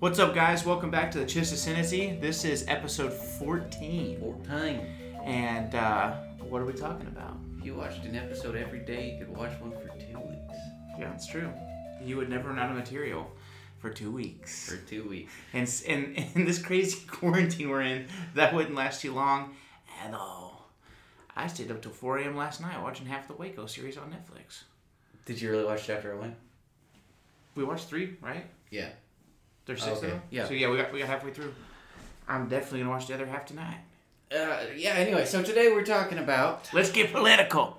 What's up, guys? Welcome back to the Chissicinity. This is episode 14. 14. And uh, what are we talking about? If you watched an episode every day, you could watch one for two weeks. Yeah, it's true. You would never run out of material for two weeks. For two weeks. And, and in this crazy quarantine we're in, that wouldn't last too long at all. I stayed up till 4 a.m. last night watching half the Waco series on Netflix. Did you really watch chapter one? We watched three, right? Yeah. There's six Okay, of them? yeah. So yeah, we got, we got halfway through. I'm definitely going to watch the other half tonight. Uh, yeah, anyway, so today we're talking about Let's get political.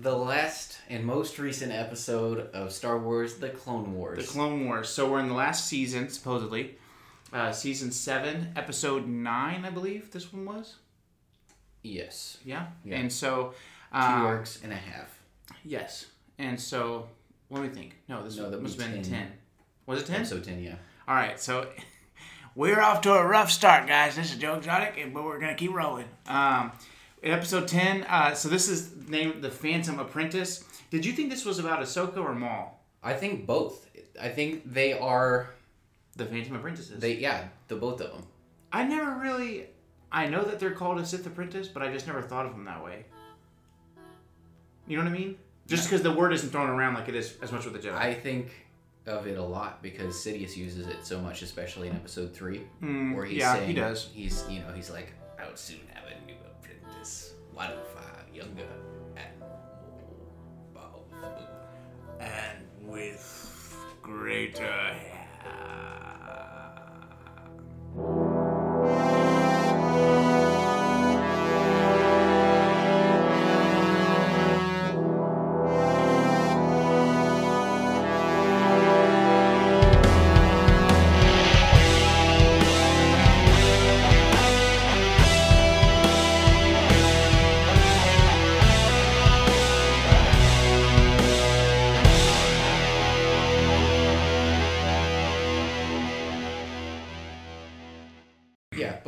the last and most recent episode of Star Wars The Clone Wars. The Clone Wars. So we're in the last season, supposedly. Uh, season 7, episode 9, I believe this one was. yes. Yeah? Yeah. And so. Two Uh, arcs and a half. yes. And so. Let me think. No, this No, that must was have been 10. 10. Was it 10? Episode 10, yeah. All right, so we're off to a rough start, guys. This is Joe Exotic, but we're gonna keep rolling. Um, episode ten, uh, so this is named the Phantom Apprentice. Did you think this was about Ahsoka or Maul? I think both. I think they are. The Phantom Apprentices. They Yeah, the both of them. I never really. I know that they're called a Sith Apprentice, but I just never thought of them that way. You know what I mean? Just because the word isn't thrown around like it is as much with the Jedi. I think of it a lot because Sidious uses it so much, especially in episode three, Mm, where he's yeah, he saying does. he's you know he's like I would soon have a new apprentice, one far younger and more powerful. and with greater.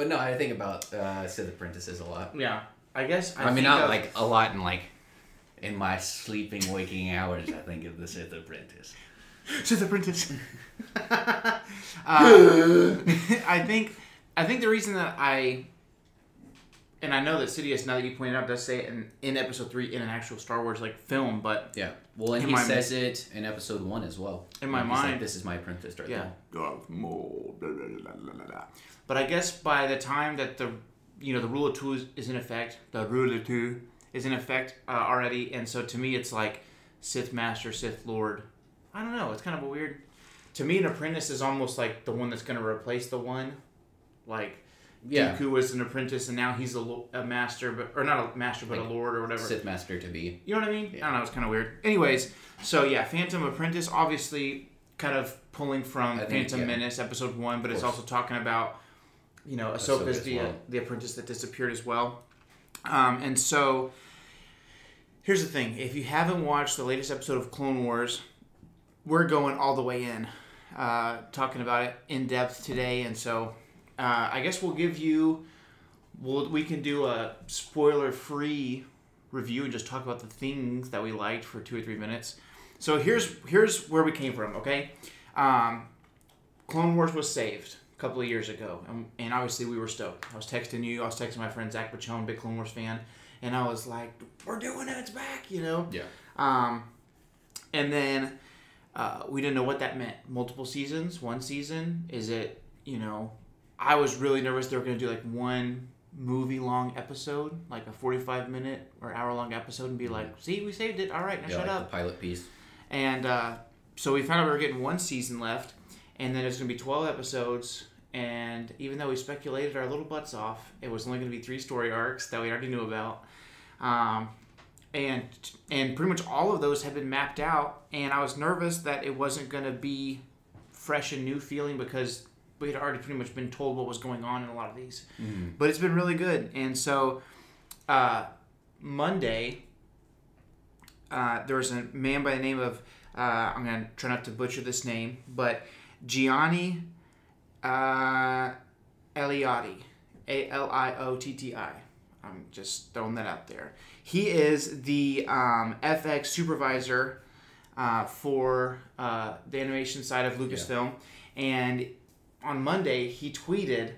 But no, I think about uh, Sith apprentices a lot. Yeah, I guess. I, mean, think not of- like a lot in like in my sleeping, waking hours. I think of the Sith apprentice. Sith Apprentice. uh, I think I think the reason that I and I know that Sidious, now that you pointed out, does say it in, in episode three in an actual Star Wars like film, but Yeah, well, and he my- says it in episode one as well. In my He's like, mind- this is my apprentice right yeah, there. But I guess by the time that the you know the rule of two is, is in effect, the rule of two is in effect uh, already, and so to me it's like Sith Master, Sith Lord. I don't know. It's kind of a weird. To me, an apprentice is almost like the one that's going to replace the one, like. Yeah, Dooku was an apprentice, and now he's a, lo- a master, but or not a master, but Like a lord or whatever. Sith master to be. You know what I mean? Yeah. I don't know. It's kind of weird. Anyways, so yeah, Phantom Apprentice, obviously, kind of pulling from think, Phantom yeah. Menace episode one, but it's also talking about, you know, Ahsoka Ahsoka's as the well. the apprentice that disappeared as well. Um, and so, here's the thing: if you haven't watched the latest episode of Clone Wars, we're going all the way in, uh, talking about it in depth today, and so uh, I guess we'll give you, we'll we can do a spoiler free review and just talk about the things that we liked for two or three minutes. So here's here's where we came from. Okay, um, Clone Wars was saved couple of years ago, and, and obviously we were stoked. I was texting you, I was texting my friend Zach Bachon, big Clone Wars fan, and I was like, "We're doing it, it's back," you know. Yeah. Um, and then uh, we didn't know what that meant. Multiple seasons, one season. Is it you know? I was really nervous they were going to do like one movie long episode, like a forty-five minute or hour long episode, and be like, "See, we saved it. All right, now Yeah, shut like up." the pilot piece. And uh, so we found out we were getting one season left, and then it's going to be 12 episodes. And even though we speculated our little butts off, it was only going to be three story arcs that we already knew about. Um, and and pretty much all of those had been mapped out. And I was nervous that it wasn't going to be fresh and new feeling because we had already pretty much been told what was going on in a lot of these. Mm-hmm. But it's been really good. And so uh, Monday, uh, there was a man by the name of uh, I'm gonna try not to butcher this name, but Gianni uh, Aliotti, A L I O T T I. I'm just throwing that out there. He is the um, FX supervisor uh, for uh, the animation side of Lucasfilm, and on Monday he tweeted.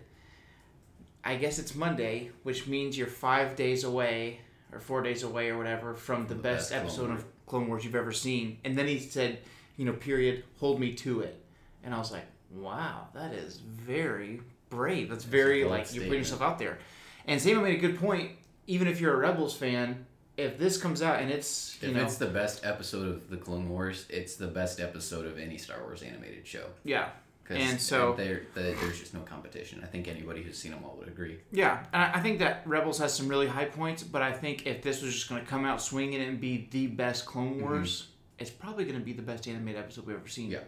I guess it's Monday, which means you're five days away or four days away or whatever from the, The best, best episode Wars. of Clone Wars you've ever seen. And then he said, you know, period, hold me to it. And I was like, wow, that is very brave. That's very like you're putting yourself out there. And Samuel made a good point. Even if you're a Rebels fan, if this comes out and it's you If know it's the best episode of the Clone Wars, it's the best episode of any Star Wars animated show. yeah And so- there, there's just no competition. I think anybody who's seen them all would agree. Yeah, and I think that Rebels has some really high points, but I think if this was just going to come out swinging and be the best Clone Wars, it's probably going to be the best animated episode we've ever seen. Yeah.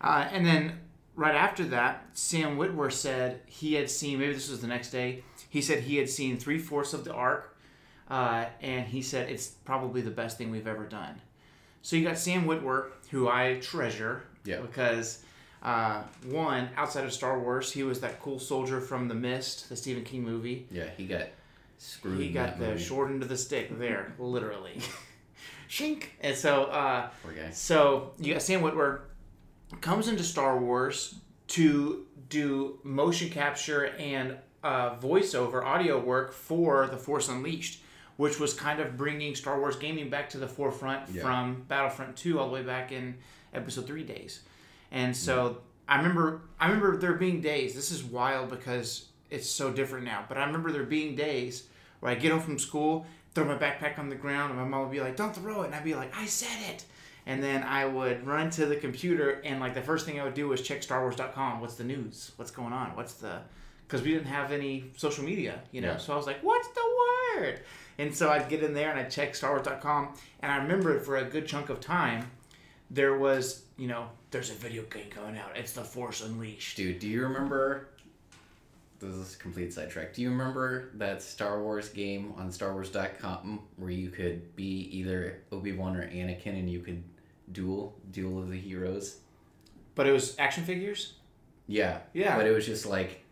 Uh, and then right after that, Sam Witwer said he had seen, maybe this was the next day, he said he had seen three fourths of the arc, uh, and he said it's probably the best thing we've ever done. So you got Sam Witwer, who I treasure, Yeah. because uh, one, outside of Star Wars, he was that cool soldier from The Mist, the Stephen King movie. Yeah, he got screwed. He got the movie. short end of the stick there, literally. Shink. And so, uh, so you got Sam Witwer comes into Star Wars to do motion capture and uh, voiceover audio work for The Force Unleashed, which was kind of bringing Star Wars gaming back to the forefront Yeah. from Battlefront 2 all the way back in Episode 3 days. And so I remember I remember there being days. This is wild because it's so different now. But I remember there being days where I get home from school, throw my backpack on the ground, and my mom would be like, "Don't throw it," and I'd be like, "I said it." And then I would run to the computer, and like the first thing I would do was check StarWars.com. What's the news? What's going on? What's the because we didn't have any social media, you know. Yeah. So I was like, "What's the word?" And so I'd get in there and I'd check StarWars.com, and I remember for a good chunk of time, there was, you know, there's a video game coming out. It's The Force Unleashed. Dude, do you remember? This is a complete sidetrack. Do you remember that Star Wars game on StarWars.com where you could be either Obi Wan or Anakin and you could duel duel of the heroes? But it was action figures. Yeah. Yeah. But it was just like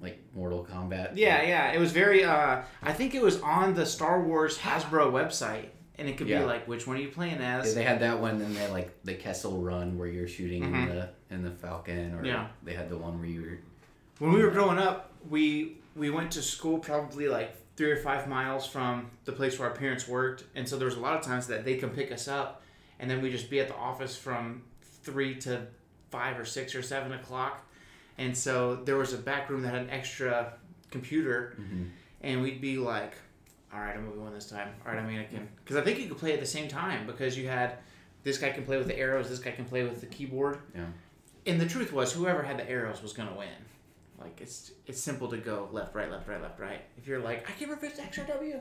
like Mortal Kombat. Yeah, yeah. It was very. Uh, I think it was on the Star Wars Hasbro website, and it could Yeah. be like, which one are you playing Yeah, as? they had that one, then they had like the Kessel Run where you're shooting Mhm. in the in the Falcon, or Yeah. they had the one where you were When we were growing up, we we went to school probably like three or five miles from the place where our parents worked, and so there was a lot of times that they come pick us up, and then we just be at the office from three to five or six or seven o'clock, and so there was a back room that had an extra computer, and we'd be like, "All right, I'm gonna go in this time. All right, I'm Anakin," because I think you could play at the same time because you had this guy can play with the arrows, this guy can play with the keyboard. Yeah. And the truth was, whoever had the arrows was gonna win. Like it's it's simple to go left, right, left, right, left, right. If you're like, I can reverse X or W.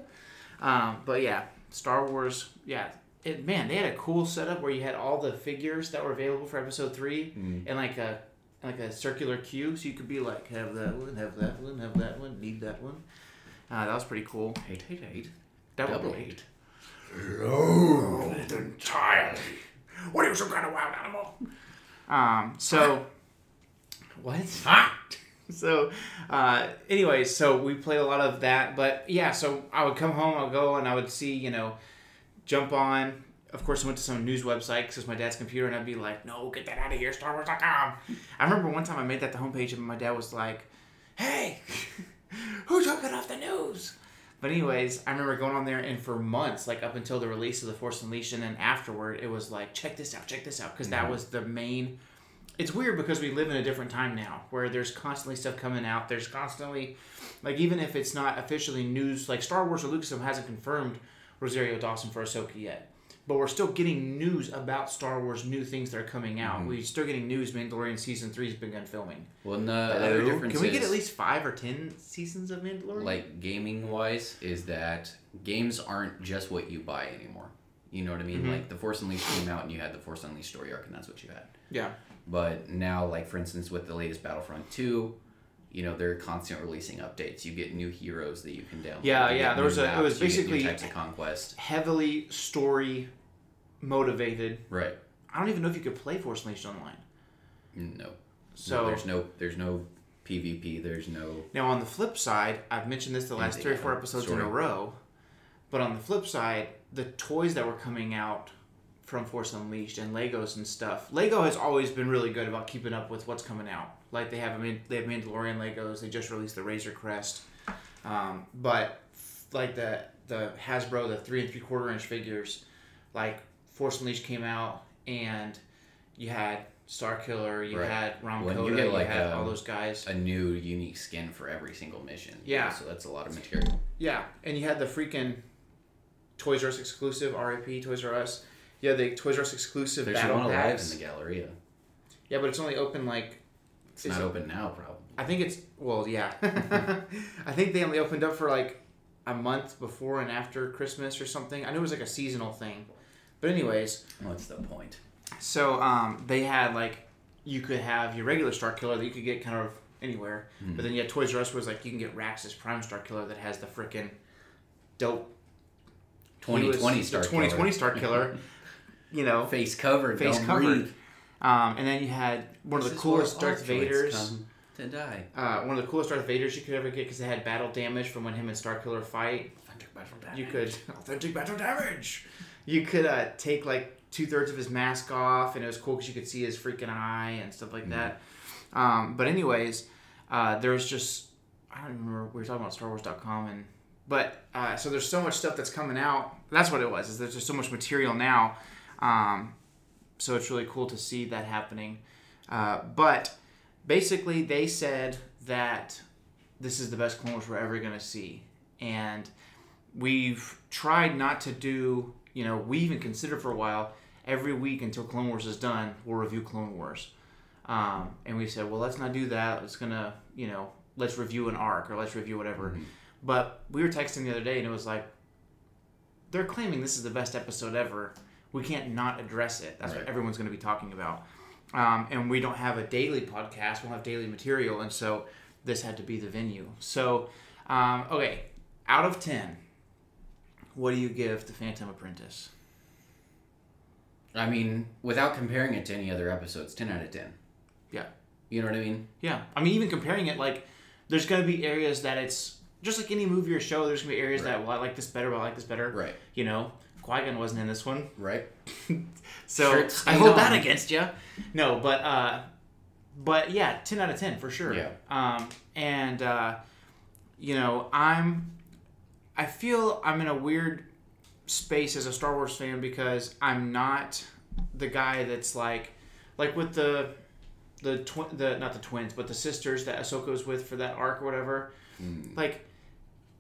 Um, but yeah, Star Wars, yeah. It, man, they had a cool setup where you had all the figures that were available for Episode Three, Mm. and like a like a circular queue, so you could be like, have that one, have that one, have that one, need that one. Uh, that was pretty cool. Hate, hate, hate. Double, Double eight. Loathed entirely. What are you, some kind of wild animal? Um, so, what? Ah! so, uh, anyways, so we played a lot of that, but yeah, so I would come home, I would go and I would see, you know, jump on. Of course, I went to some news website because it's my dad's computer, and I'd be like, no, get that out of here, StarWars.com. I remember one time I made that the homepage, and my dad was like, hey, who took it off the news? But anyways, I remember going on there, and for months, like up until the release of the Force Unleashed, and then afterward, it was like, check this out, check this out, because that mm-hmm. was the main. It's weird because we live in a different time now, where there's constantly stuff coming out. There's constantly, like, even if it's not officially news, like Star Wars or Lucasfilm hasn't confirmed Rosario Dawson for Ahsoka yet, but we're still getting news about Star Wars, new things that are coming out. We're still getting news. Mandalorian season three's begun filming. Well, no, the other difference Can we get at least five or ten seasons of Mandalorian? like gaming wise is that games aren't just what you buy anymore. You know what I mean? Mm-hmm. Like the Force Unleashed came out and you had the Force Unleashed story arc and that's what you had. yeah. But now, like for instance, with the latest Battlefront two, you know they're constantly releasing updates. You get new heroes that you can download. Yeah, You yeah, there was a- it was you get new basically- types of conquest. Heavily story motivated. Right. I don't even know if you could play Force Unleashed online. Mm, no. So no, there's no there's no PvP. There's no Now, on the flip side, I've mentioned this the last three or four episodes in a row, but on the flip side, the toys that were coming out from Force Unleashed and Legos and stuff, Lego has always been really good about keeping up with what's coming out. Like they have, I mean, they have Mandalorian Legos. They just released the Razor Crest, um, but like the the Hasbro the three and three quarter inch figures, like Force Unleashed came out, and you had Star Killer, you Right. had When you get, you, had all those guys. A new unique skin for every single mission. Yeah. So that's a lot of material. Yeah, and you had the freaking Toys R Us exclusive RIP Toys R Us. Yeah, the Toys R Us exclusive There's battle one alive in the Galleria. Yeah, but it's only open like It's not open now, probably. I think it's well, yeah. I think they only opened up for like a month before and after Christmas or something. I knew it was like a seasonal thing. But anyways, What's the point? so um, they had like you could have your regular Star Killer that you could get kind of anywhere, Hmm. but then you had Toys R Us was like you can get Raxus Prime Star Killer that has the freaking dope he was 2020 Star 2020 Killer. Star Killer. you know, Face covered. face covered. breathe. Um, and then you had one of This the coolest Darth Vaders. to die. Uh, one of the coolest Darth Vaders you could ever get because they had battle damage from when him and Star Killer fight. Authentic battle damage. You could authentic battle damage. You could uh, take like two thirds of his mask off, and it was cool because you could see his freaking eye and stuff like that. Um, but anyways, uh, there's just I don't remember we were talking about StarWars.com and but uh, so there's so much stuff that's coming out. That's what it was. Is there's just so much material now. Um, so it's really cool to see that happening. Uh, but basically, they said that this is the best Clone Wars we're ever going to see, and we've tried not to do. You know, we even considered for a while every week until Clone Wars is done, we'll review Clone Wars. Um, and we said, well, let's not do that. It's gonna, you know, let's review an arc or let's review whatever. But we were texting the other day, and it was like, they're claiming this is the best episode ever. We can't not address it. That's what everyone's going to be talking about. Um, and we don't have a daily podcast. We'll have daily material, and so this had to be the venue. So, um, okay, out of ten, what do you give the Phantom Apprentice? I mean, without comparing it to any other episodes, 10 out of 10. Yeah. You know what I mean? Yeah, I mean, even comparing it, like, there's going to be areas that it's just like any movie or show. There's going to be areas that well, I like this better, but I like this better. Right. You know, Qui Gon wasn't in this one, Right? so I hold that against you. No, but uh, but yeah, ten out of ten for sure. Yeah. Um, and uh, you know, I'm, I feel I'm in a weird space as a Star Wars fan because I'm not the guy that's like, like with the, the twin, the not the twins, but the sisters that Ahsoka was with for that arc or whatever. Hmm. Like,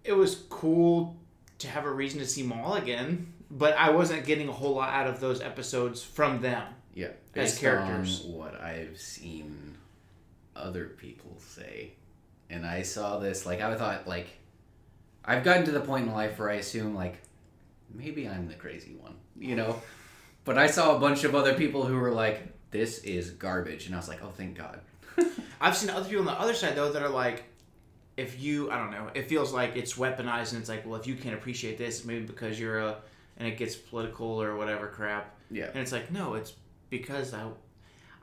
it was cool to have a reason to see Maul again, but I wasn't getting a whole lot out of those episodes from them. Yeah. As characters. What I've seen other people say. And I saw this, like, I thought, like, I've gotten to the point in life where I assume, like, maybe I'm the crazy one, you know? But I saw a bunch of other people who were like, this is garbage. And I was like, oh, thank God. I've seen other people on the other side though that are like, if you, I don't know, it feels like it's weaponized and it's like, well, if you can't appreciate this, maybe because you're a, and it gets political or whatever crap. Yeah. And it's like, no, it's because I,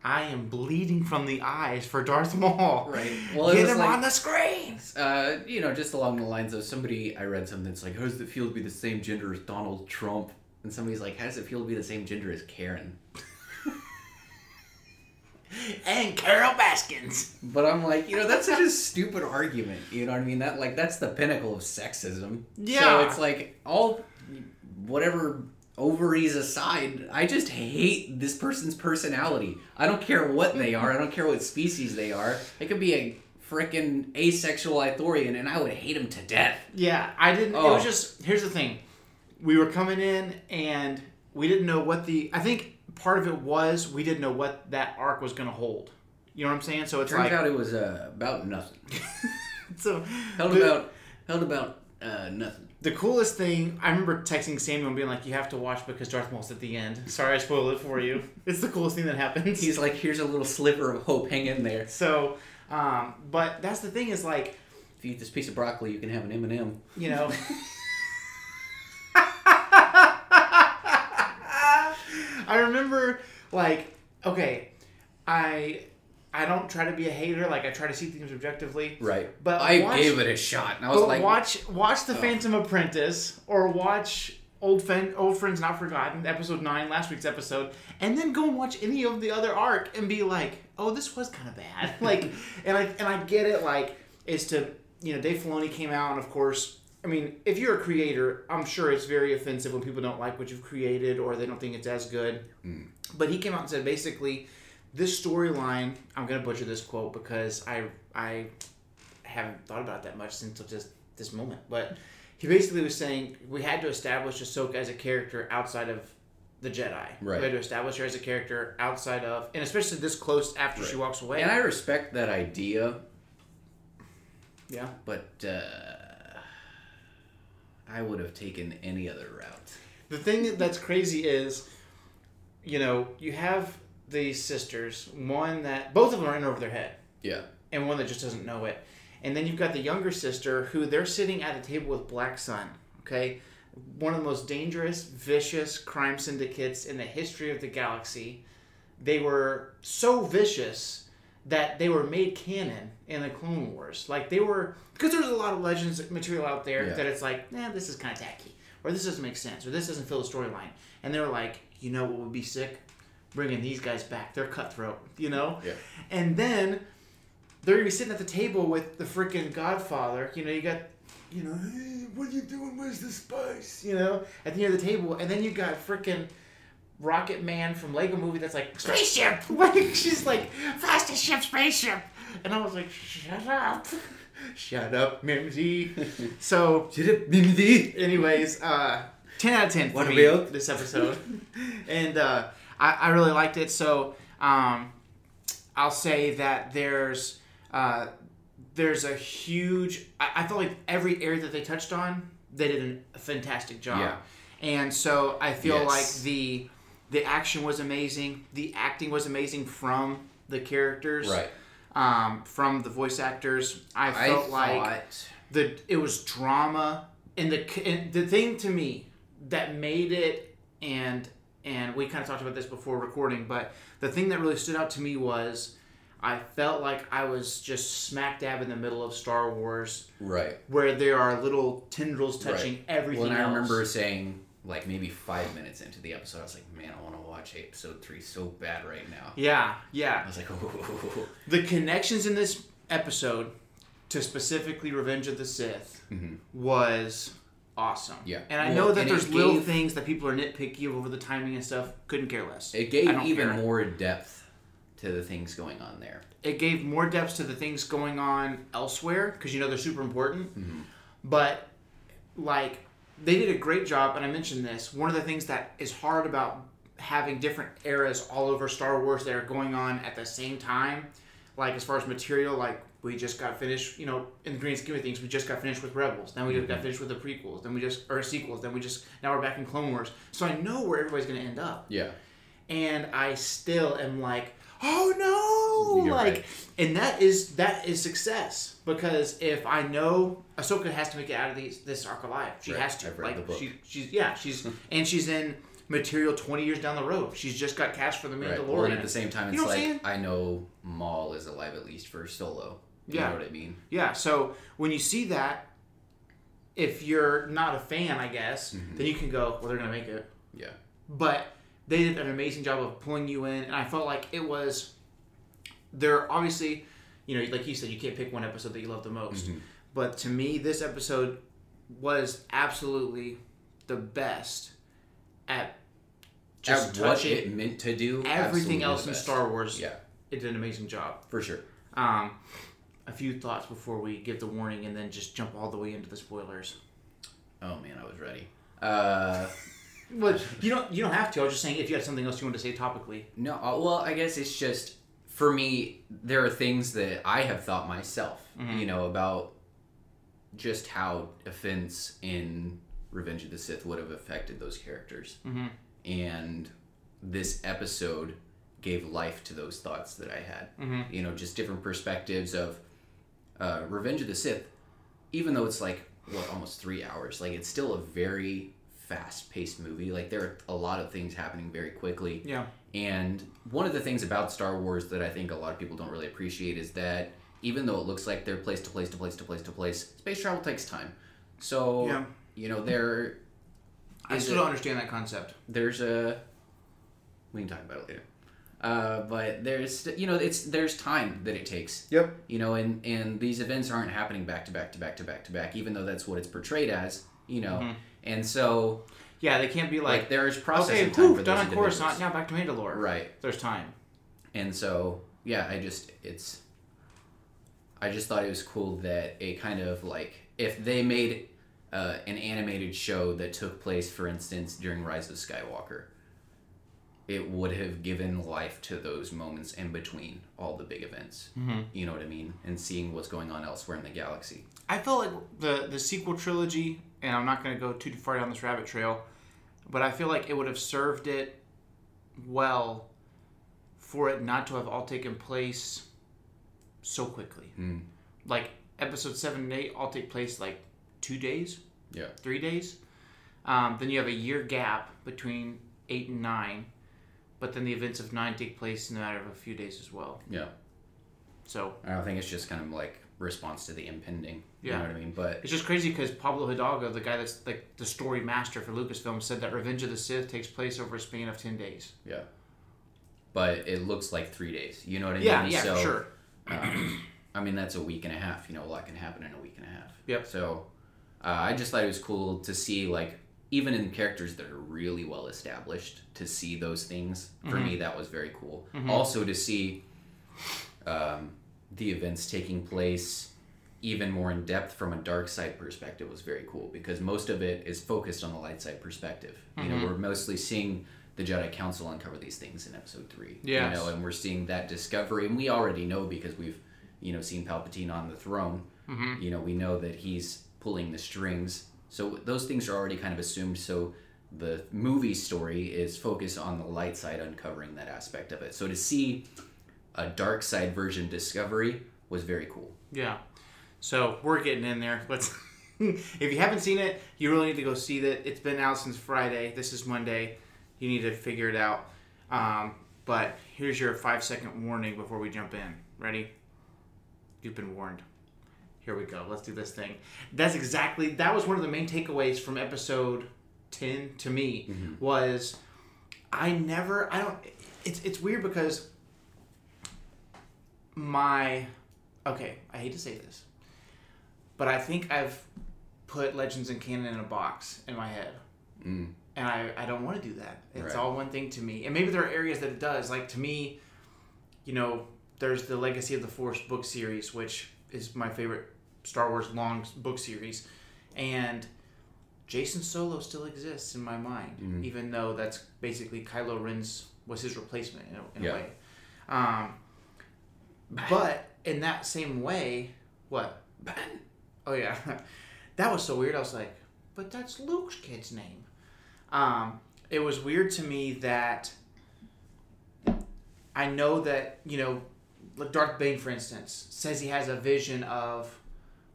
I am bleeding from the eyes for Darth Maul. Right. Well, Get him like- on the screen. Uh, you know, just along the lines of somebody, I read something that's like, how does it feel to be the same gender as Donald Trump? And somebody's like, how does it feel to be the same gender as Karen? And Carol Baskins. But I'm like, you know, that's such a stupid argument. You know what I mean? That like that's the pinnacle of sexism. Yeah. So it's like all whatever ovaries aside, I just hate this person's personality. I don't care what they are. I don't care what species they are. It could be a freaking asexual Ithorian, and I would hate him to death. Yeah, I didn't. It Oh. was just here's the thing: we were coming in and we didn't know what the. I think part of it was we didn't know what that arc was going to hold. You know what I'm saying? So it's Turns like out it was uh, about nothing. so. Held about held about uh, nothing. The coolest thing I remember texting Samuel and being like, "You have to watch because Darth Maul's at the end." Sorry, I spoiled it for you. It's the coolest thing that happens. He's like, here's a little sliver of hope. Hang in there. so, um, but that's the thing is like If you eat this piece of broccoli, you can have an M and M. you know. I remember like okay, I I don't try to be a hater. Like I try to see things objectively. Right. But I watch- gave it a shot, and I was But like, watch watch the Oh. Phantom Apprentice or watch old friend, old friends not forgotten, episode nine, last week's episode, and then go and watch any of the other arc and be like, oh, this was kind of bad. like, and I and I get it. Like, is to you know, Dave Filoni came out, and of course, I mean, if you're a creator, I'm sure it's very offensive when people don't like what you've created or they don't think it's as good. Mm. But he came out and said basically, this storyline. I'm gonna butcher this quote because I I haven't thought about it that much since just this moment. But he basically was saying we had to establish Ahsoka as a character outside of the Jedi. Right. We had to establish her as a character outside of, and especially this close after she walks away. And I respect that idea, yeah. but uh, I would have taken any other route. The thing that's crazy is, you know, you have these sisters. One that both of them are in over their head. Yeah. and one that just doesn't know it. And then you've got the younger sister who they're sitting at a table with Black Sun, okay? One of the most dangerous, vicious crime syndicates in the history of the galaxy. They were so vicious that they were made canon in the Clone Wars. Like they were because there's a lot of legends material out there Yeah. that it's like, nah, this is kind of tacky, or this doesn't make sense, or this doesn't fill the storyline. And they were like, you know what would be sick? Bringing these guys back. They're cutthroat, you know. Yeah. And then they're gonna be sitting at the table with the freaking Godfather. You know, you got, you know, hey, what are you doing? Where's the spice? You know, at the end of the table, and then you got freaking Rocket Man from Lego Movie that's like spaceship. Like she's like fastest ship spaceship, and I was like, shut up, shut up, Mimsy. so, shut up, Mimsy. anyways, uh, ten out of ten for What me this episode, and uh, I, I really liked it. So, um, I'll say that there's uh, there's a huge. I, I felt like every area that they touched on, they did a fantastic job. Yeah. And so I feel Yes. like the the action was amazing, the acting was amazing from the characters, Right. Um, from the voice actors. I I felt like the it was drama and the and the thing to me that made it and and we kind of talked about this before recording but the thing that really stood out to me was I felt like I was just smack dab in the middle of Star Wars Right. where there are little tendrils touching everything Well, and I remember saying, like, maybe five minutes into the episode, I was like, man, I want to watch episode three so bad right now. yeah, yeah. I was like, oh. The connections in this episode to specifically Revenge of the Sith mm-hmm. was awesome. Yeah. And I Well, know that there's it little things that people are nitpicky over the timing and stuff. Couldn't care less. It gave even care. more depth to the things going on there. It gave more depth to the things going on elsewhere because you know they're super important. Mm-hmm. But like they did a great job, and I mentioned this. One of the things that is hard about having different eras all over Star Wars that are going on at the same time, like as far as material, like we just got finished, you know, in the grand scheme of things, we just got finished with Rebels. Then we just Mm-hmm. got finished with the prequels. Then we just or sequels. Then we just now we're back in Clone Wars. So I know where everybody's going to end up Yeah. and I still am like, oh no, You're like, right. and that is that is success because if I know Ahsoka has to make it out of these this arc alive, she Right. has to. I've like, she she's yeah, she's and she's in material twenty years down the road. She's just got cast for the Right. Mandalorian. Well, and at the same time, You it's know I'm saying? like I know Maul is alive at least for Solo. You Yeah. know what I mean? Yeah, so when you see that, if you're not a fan, I guess, Mm-hmm. then you can go, well, they're gonna make it. Yeah. but they did an amazing job of pulling you in and i felt like it was they're obviously you know like you said you can't pick one episode that you love the most Mm-hmm. but to me this episode was absolutely the best at just At what it meant to do. everything else in star wars Yeah, it did an amazing job for sure. um, a few thoughts before we give the warning and then just jump all the way into the spoilers Oh man, I was ready. Uh, but you don't you don't have to i was just saying if you had something else you wanted to say topically no, uh, well, I guess it's just for me. There are things that I have thought myself, Mm-hmm. you know, about just how offense in Revenge of the Sith would have affected those characters, mm-hmm. and this episode gave life to those thoughts that I had. Mhm. You know, just different perspectives of uh, Revenge of the Sith. Even though it's like what almost three hours, like it's still a very fast-paced movie. Like there are a lot of things happening very quickly. yeah And one of the things about Star Wars that I think a lot of people don't really appreciate is that even though it looks like they're place to place to place to place to place, space travel takes time. So Yeah. you know, they're I still it- don't understand that concept. there's a we can talk about it later uh, but there's you know it's there's time that it takes Yep. you know and and these events aren't happening back to back to back to back to back even though that's what it's portrayed as you know Mm-hmm. and so Yeah, they can't be like, like, there is processing okay, time poof, for done those on course, not now back to Mandalore. right There's time. and so yeah i just it's i just thought it was cool that it kind of like if they made uh, an animated show that took place for instance during rise of skywalker it would have given life to those moments in between all the big events Mm-hmm. you know what i mean and seeing what's going on elsewhere in the galaxy I feel like the the sequel trilogy, and I'm not going to go too far down this rabbit trail, but I feel like it would have served it well for it not to have all taken place so quickly. Mm. Like episode seven and eight all take place like two days, yeah three days. Um, then you have a year gap between eight and nine, but then the events of nine take place in a matter of a few days as well. yeah So i don't think it's just kind of like response to the impending you Yeah. know what i mean but It's just crazy because Pablo Hidalgo, the guy that's like the story master for Lucasfilm, said that Revenge of the Sith takes place over a span of ten days. yeah but it looks like three days you know what i Yeah, mean yeah, so for sure. Um, I mean, that's a week and a half. You know, a lot can happen in a week and a half. Yep. So, uh, I just thought it was cool to see, like, even in characters that are really well established, to see those things. For Mm-hmm. me, that was very cool. Also, to see um, the events taking place even more in depth from a dark side perspective was very cool because most of it is focused on the light side perspective. You Mm-hmm. know, we're mostly seeing the Jedi Council uncover these things in Episode Three. Yes. You know, and we're seeing that discovery, and we already know because we've, you know, seen Palpatine on the throne. Mm-hmm. You know, we know that he's pulling the strings. So those things are already kind of assumed. So the movie story is focused on the light side, uncovering that aspect of it. So to see a dark side version discovery was very cool. Yeah. So we're getting in there. Let's. if you haven't seen it, you really need to go see it. It's been out since Friday. This is Monday. You need to figure it out. Um, but here's your five second warning before we jump in. Ready? You've been warned. Here we go. Let's do this thing. That's exactly. That was one of the main takeaways from episode ten to me was I never. I don't. It's it's weird because my okay. I hate to say this, but I think I've put Legends and Canon in a box in my head Mm. and I, I don't want to do that. It's Right. all one thing to me. And maybe there are areas that it does. Like to me, you know, there's the Legacy of the Force book series, which is my favorite Star Wars long book series, and Jacen Solo still exists in my mind, Mhm. even though that's basically Kylo Ren's was his replacement in a, in Yeah. a way. Um, but in that same way, what? Ben. Oh yeah, that was so weird. I was like, but that's Luke's kid's name. Um, it was weird to me that I know that you know, like Darth Bane, for instance, says he has a vision of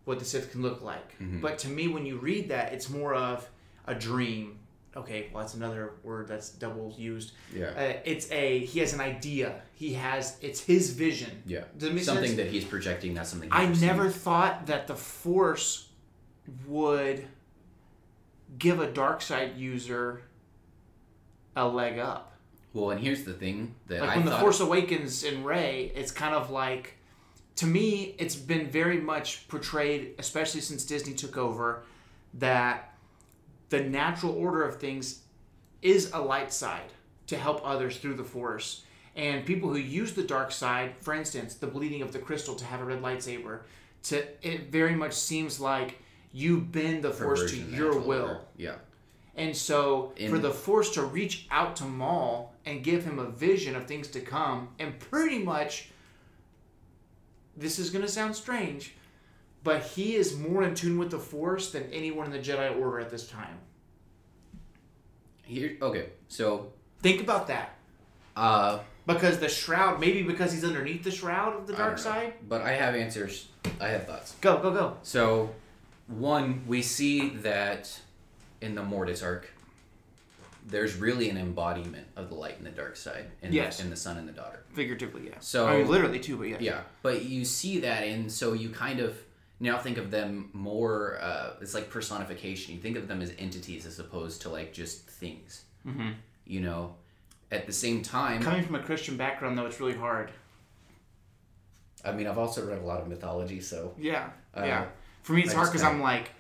what the Sith can look like. Mhm. But to me, when you read that, it's more of a dream. Okay, well, that's another word that's double used. Yeah. Uh, it's a he has an idea. He has it's his vision. Yeah. Something sense? that he's projecting, That's something. I never received. thought that the Force would give a dark side user a leg up. Well, and here's the thing that Like I when thought. the Force Awakens in Rey, it's kind of like to me, it's been very much portrayed, especially since Disney took over, that the natural order of things is a light side to help others through the Force. And people who use the dark side, for instance, the bleeding of the crystal to have a red lightsaber, to it very much seems like you bend the Force to your will. order. Yeah. And so In- for the Force to reach out to Maul and give him a vision of things to come, and pretty much, this is going to sound strange, but he is more in tune with the Force than anyone in the Jedi Order at this time. Here. Okay. So. Think about that. Uh. Because the shroud, maybe because he's underneath the shroud of the dark side. But I have answers. I have thoughts. Go, go, go. So, one, we see that in the Mortis arc, there's really an embodiment of the light and the dark side in, Yes. in the son and the daughter. Figuratively, yeah. So- I mean, literally too, but yeah. Yeah, but you see that, and so you kind of now think of them more. Uh, it's like personification. You think of them as entities as opposed to like just things. Mm-hmm. You know, at the same time, Coming from a Christian background, though, it's really hard. I mean, I've also read a lot of mythology, so Yeah, Uh, yeah. For me, it's I hard because I'm like,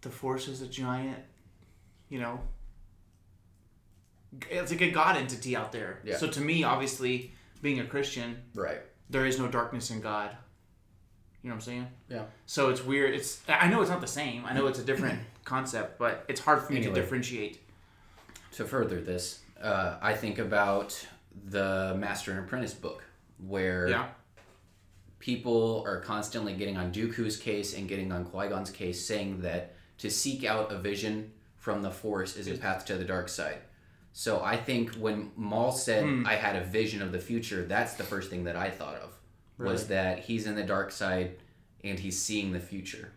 the Force is a giant, you know. It's like a God entity out there. Yeah. So to me, obviously, being a Christian, right. there is no darkness in God. You know what I'm saying? Yeah. So it's weird. It's I know it's not the same. I know it's a different concept, but it's hard for me Anyway. to differentiate. To further this, uh, I think about the Master and Apprentice book, where Yeah. people are constantly getting on Dooku's case and getting on Qui Gon's case, saying that to seek out a vision from the Force is a path to the dark side. So I think when Maul said, Hmm. "I had a vision of the future," that's the first thing that I thought of was that he's in the dark side and he's seeing the future.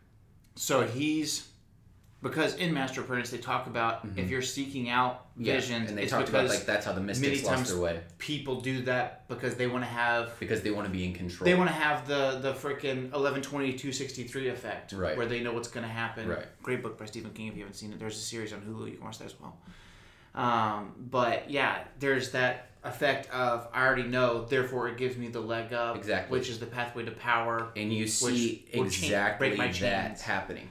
So he's because in Master Apprentice they talk about if you're seeking out Mm-hmm. Yeah, visions, and they because about like that's how the mystics lost their way people do that because they want to have because they want to be in control. they want to have the the freaking 112263 effect Right. where they know what's going to happen Right. great book by stephen king if you haven't seen it there's a series on hulu you can watch that as well um, but yeah there's that effect of i already know therefore it gives me the leg up Exactly. which is the pathway to power And you see exactly my that happening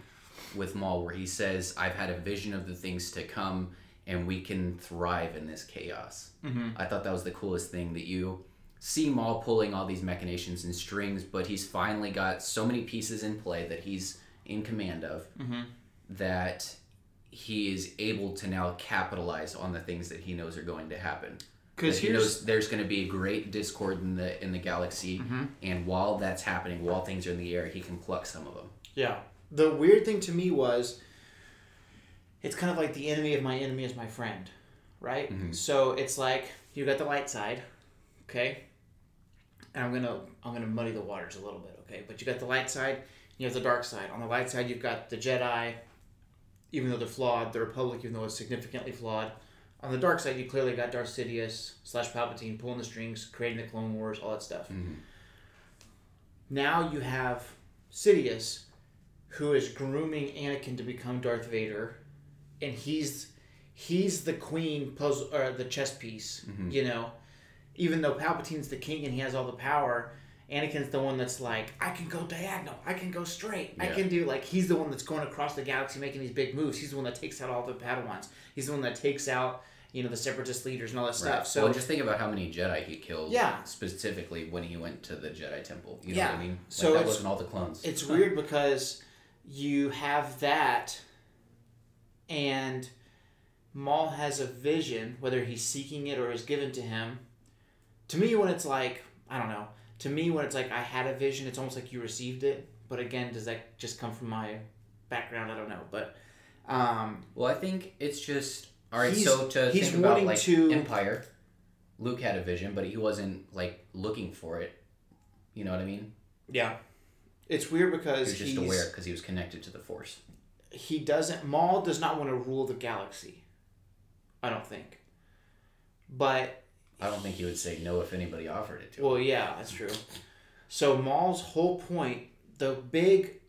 with Maul, where he says, "I've had a vision of the things to come, and we can thrive in this chaos." Mhm. I thought that was the coolest thing that you see Maul pulling all these machinations and strings, but he's finally got so many pieces in play that he's in command of Mhm. that he is able to now capitalize on the things that he knows are going to happen. because he here's knows there's going to be a great discord in the in the galaxy, Mm-hmm. and while that's happening, while things are in the air, he can pluck some of them. Yeah. The weird thing to me was it's kind of like the enemy of my enemy is my friend, right? Mhm. So it's like you got the light side, okay? And I'm gonna I'm gonna muddy the waters a little bit, okay? But you got the light side, you have the dark side. On the light side, you've got the Jedi, even though they're flawed. The Republic, even though it's significantly flawed. On the dark side, you clearly got Darth Sidious slash Palpatine pulling the strings, creating the Clone Wars, all that stuff. Mhm. Now you have Sidious, who is grooming Anakin to become Darth Vader, and he's he's the queen puzzle or the chess piece. Mhm. You know, even though Palpatine's the king and he has all the power, Anakin's the one that's like, I can go diagonal, I can go straight, I can do like he's the one that's going across the galaxy making these big moves. He's the one that takes out all the Padawans. He's the one that takes out you know the separatist leaders and all that stuff. So well, just think about how many Jedi he killed. Yeah. Specifically when he went to the Jedi Temple. You know Yeah. what I mean? Like, So that wasn't all the clones. it's weird because you have that and Maul has a vision, whether he's seeking it or is given to him. To me, when it's like, I don't know, to me, when it's like I had a vision, it's almost like you received it. But again, does that just come from my background? I don't know. But um, Well, I think it's just all right. So to he's think about like to- Empire, Luke had a vision, but he wasn't like looking for it. You know what I mean? yeah, it's weird He because was just he's, aware because he was connected to the Force. he doesn't. Maul does not want to rule the galaxy. I don't think. But I don't think he would say no if anybody offered it to him. Well, yeah, that's true. So Maul's whole point, the big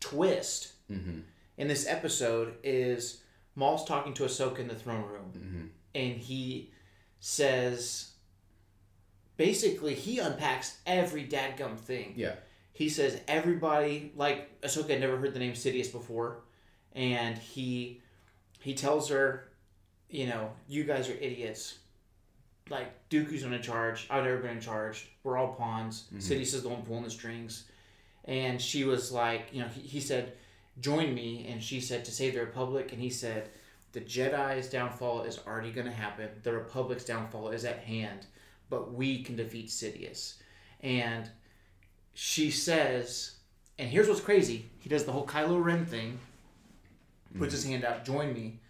twist Mm-hmm. in this episode is Maul's talking to Ahsoka in the throne room, Mm-hmm. and he says, basically, he unpacks every dadgum thing. Yeah. He says everybody, like Ahsoka had never heard the name Sidious before, and he he tells her, you know, you guys are idiots. Like Dooku's in charge. I've never been in charge. We're all pawns. Mhm. Sidious is the one pulling the strings, and she was like, you know, he, he said, join me, and she said to save the Republic, and he said, the Jedi's downfall is already going to happen. The Republic's downfall is at hand, but we can defeat Sidious, and she says, and here's what's crazy. He does the whole Kylo Ren thing, puts his hand out, join me.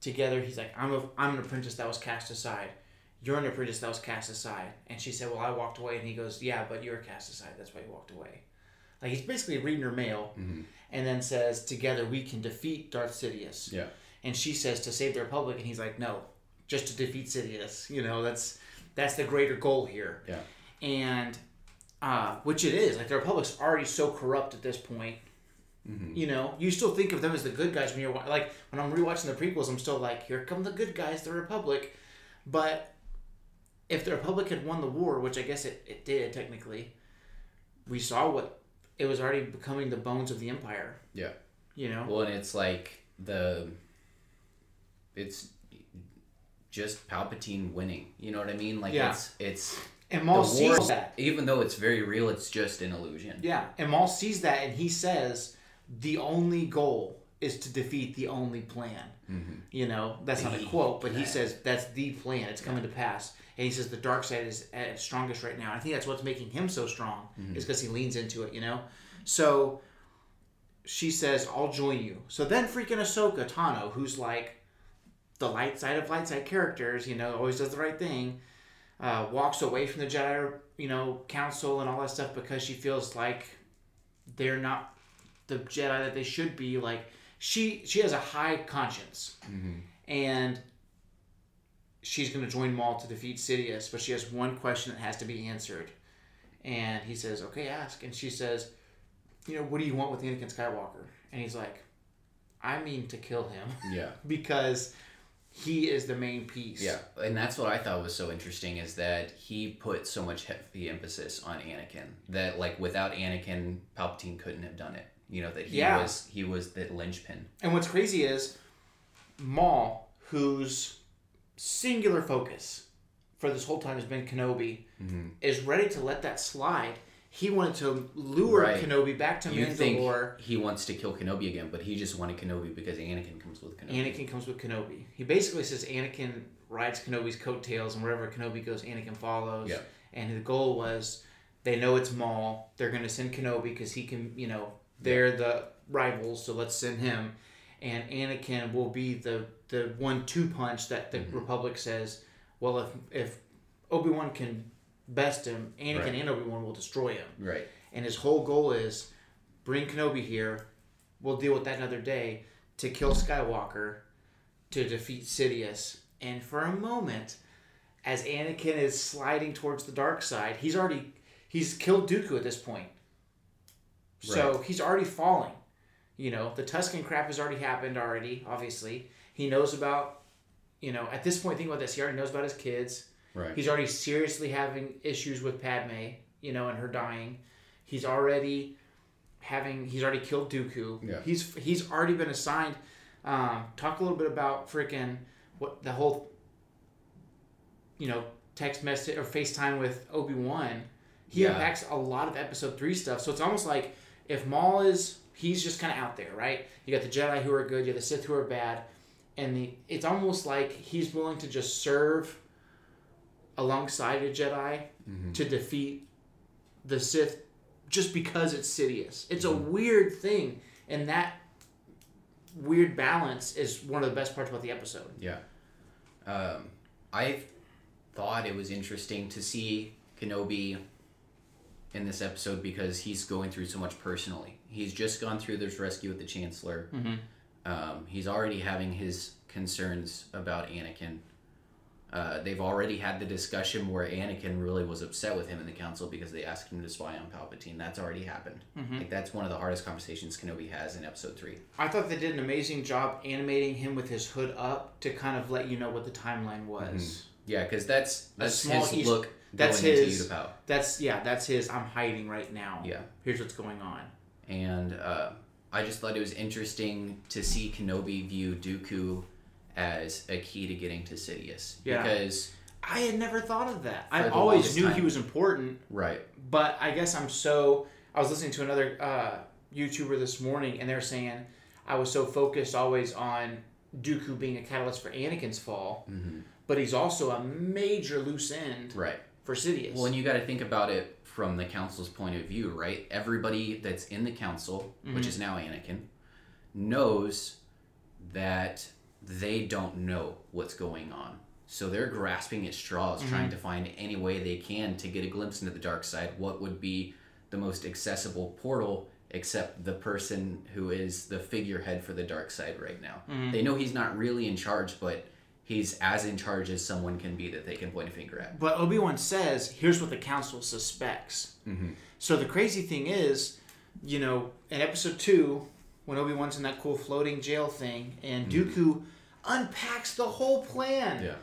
Together, he's like, I'm, a, I'm an apprentice that was cast aside. You're an apprentice that was cast aside. And she said, Well, I walked away. And he goes, Yeah, but you were cast aside. That's why you walked away. Like, he's basically reading her mail Mm-hmm. and then says, Together we can defeat Darth Sidious. Yeah. And she says, To save the Republic. And he's like, No, just to defeat Sidious. You know, that's that's the greater goal here. Yeah. And uh, which it is. Like the Republic's already so corrupt at this point. You know, you still think of them as the good guys when you're like when I'm rewatching the prequels. I'm still like, here come the good guys, the Republic. But if the Republic had won the war, which I guess it, it did technically, we saw what it was already becoming the bones of the Empire. Yeah. You know, Well, and it's like the. It's just Palpatine winning. You know what I mean? Like Yeah. it's it's and Maul the war. sees that. Even though it's very real, it's just an illusion. Yeah, and Maul sees that, and he says the only goal is to defeat the only plan. Mm-hmm. You know, that's not a quote, but he says that's the plan. It's coming to pass, and he says the dark side is at its strongest right now. And I think that's what's making him so strong is because he leans into it. You know, so she says, "I'll join you." So then, freaking Ahsoka Tano, who's like the light side of light side characters, you know, always does the right thing, uh, walks away from the Jedi, you know, council and all that stuff because she feels like they're not the Jedi that they should be. Like she, she has a high conscience, and she's going to join Maul to defeat Sidious, but she has one question that has to be answered, and he says, "Okay, ask," and she says, "You know, what do you want with Anakin Skywalker?" And he's like, "I mean to kill him Yeah. because." He is the main piece. Yeah, and that's what I thought was so interesting is that he put so much heavy emphasis on Anakin that like without Anakin, Palpatine couldn't have done it. You know that he Yeah. was he was the linchpin. And what's crazy is Maul, whose singular focus for this whole time has been Kenobi, Mm-hmm. is ready to let that slide. He wanted to lure Right. Kenobi back to You Mandalore. he wants to kill Kenobi again, but he just wanted Kenobi because Anakin comes with Kenobi. Anakin comes with Kenobi. He basically says Anakin rides Kenobi's coattails, and wherever Kenobi goes, Anakin follows. Yeah. And the goal was they know it's Maul. They're going to send Kenobi because he can, you know, they're the rivals, so let's send him. And Anakin will be the the one two punch that the mm-hmm. Republic says, well, if if Obi Wan can best him, Anakin Right. and Obi Wan will destroy him. Right. And his whole goal is bring Kenobi here. We'll deal with that another day to kill Skywalker, to defeat Sidious. And for a moment, as Anakin is sliding towards the dark side, he's already he's killed Dooku at this point. So he's already falling. You know, the Tusken crap has already happened already, obviously. He knows about you know, at this point think about this, he already knows about his kids. Right. He's already seriously having issues with Padme, you know, and her dying. He's already having. He's already killed Dooku. Yeah. He's he's already been assigned. Um, talk a little bit about freaking what the whole. You know, text message or FaceTime with Obi Wan. He Yeah. impacts a lot of Episode Three stuff. So it's almost like if Maul is he's just kind of out there, right? You got the Jedi who are good, you got the Sith who are bad, and the it's almost like he's willing to just serve alongside a Jedi to defeat the Sith just because it's Sidious. It's a weird thing, and that weird balance is one of the best parts about the episode. Yeah. Um, I thought it was interesting to see Kenobi in this episode because he's going through so much personally. He's just gone through this rescue with the Chancellor. Um, he's already having his concerns about Anakin. Uh, they've already had the discussion where Anakin really was upset with him in the council because they asked him to spy on Palpatine. That's already happened. Like that's one of the hardest conversations Kenobi has in Episode Three. I thought they did an amazing job animating him with his hood up to kind of let you know what the timeline was. Yeah, because that's that's small his East- look. that's going his- That's yeah, that's his. I'm hiding right now. Yeah. Here's what's going on. And uh, I just thought it was interesting to see Kenobi view Dooku as a key to getting to Sidious. Yeah. Because I had never thought of that. I always knew he was important, right, but I guess I'm so. I was listening to another uh, YouTuber this morning, and they're saying I was so focused always on Dooku being a catalyst for Anakin's fall, but he's also a major loose end right. for Sidious. Well, and you got to think about it from the council's point of view, right? Everybody that's in the council, which is mm-hmm. now Anakin, knows that they don't know what's going on. So they're grasping at straws, trying mm-hmm. to find any way they can to get a glimpse into the dark side. What would be the most accessible portal, except the person who is the figurehead for the dark side right now? Mm-hmm. They know he's not really in charge, but he's as in charge as someone can be that they can point a finger at. But Obi Wan says, "Here's what the council suspects." Mm-hmm. So the crazy thing is, you know, in episode two, when Obi Wan's in that cool floating jail thing, and Dooku unpacks the whole plan. Yeah.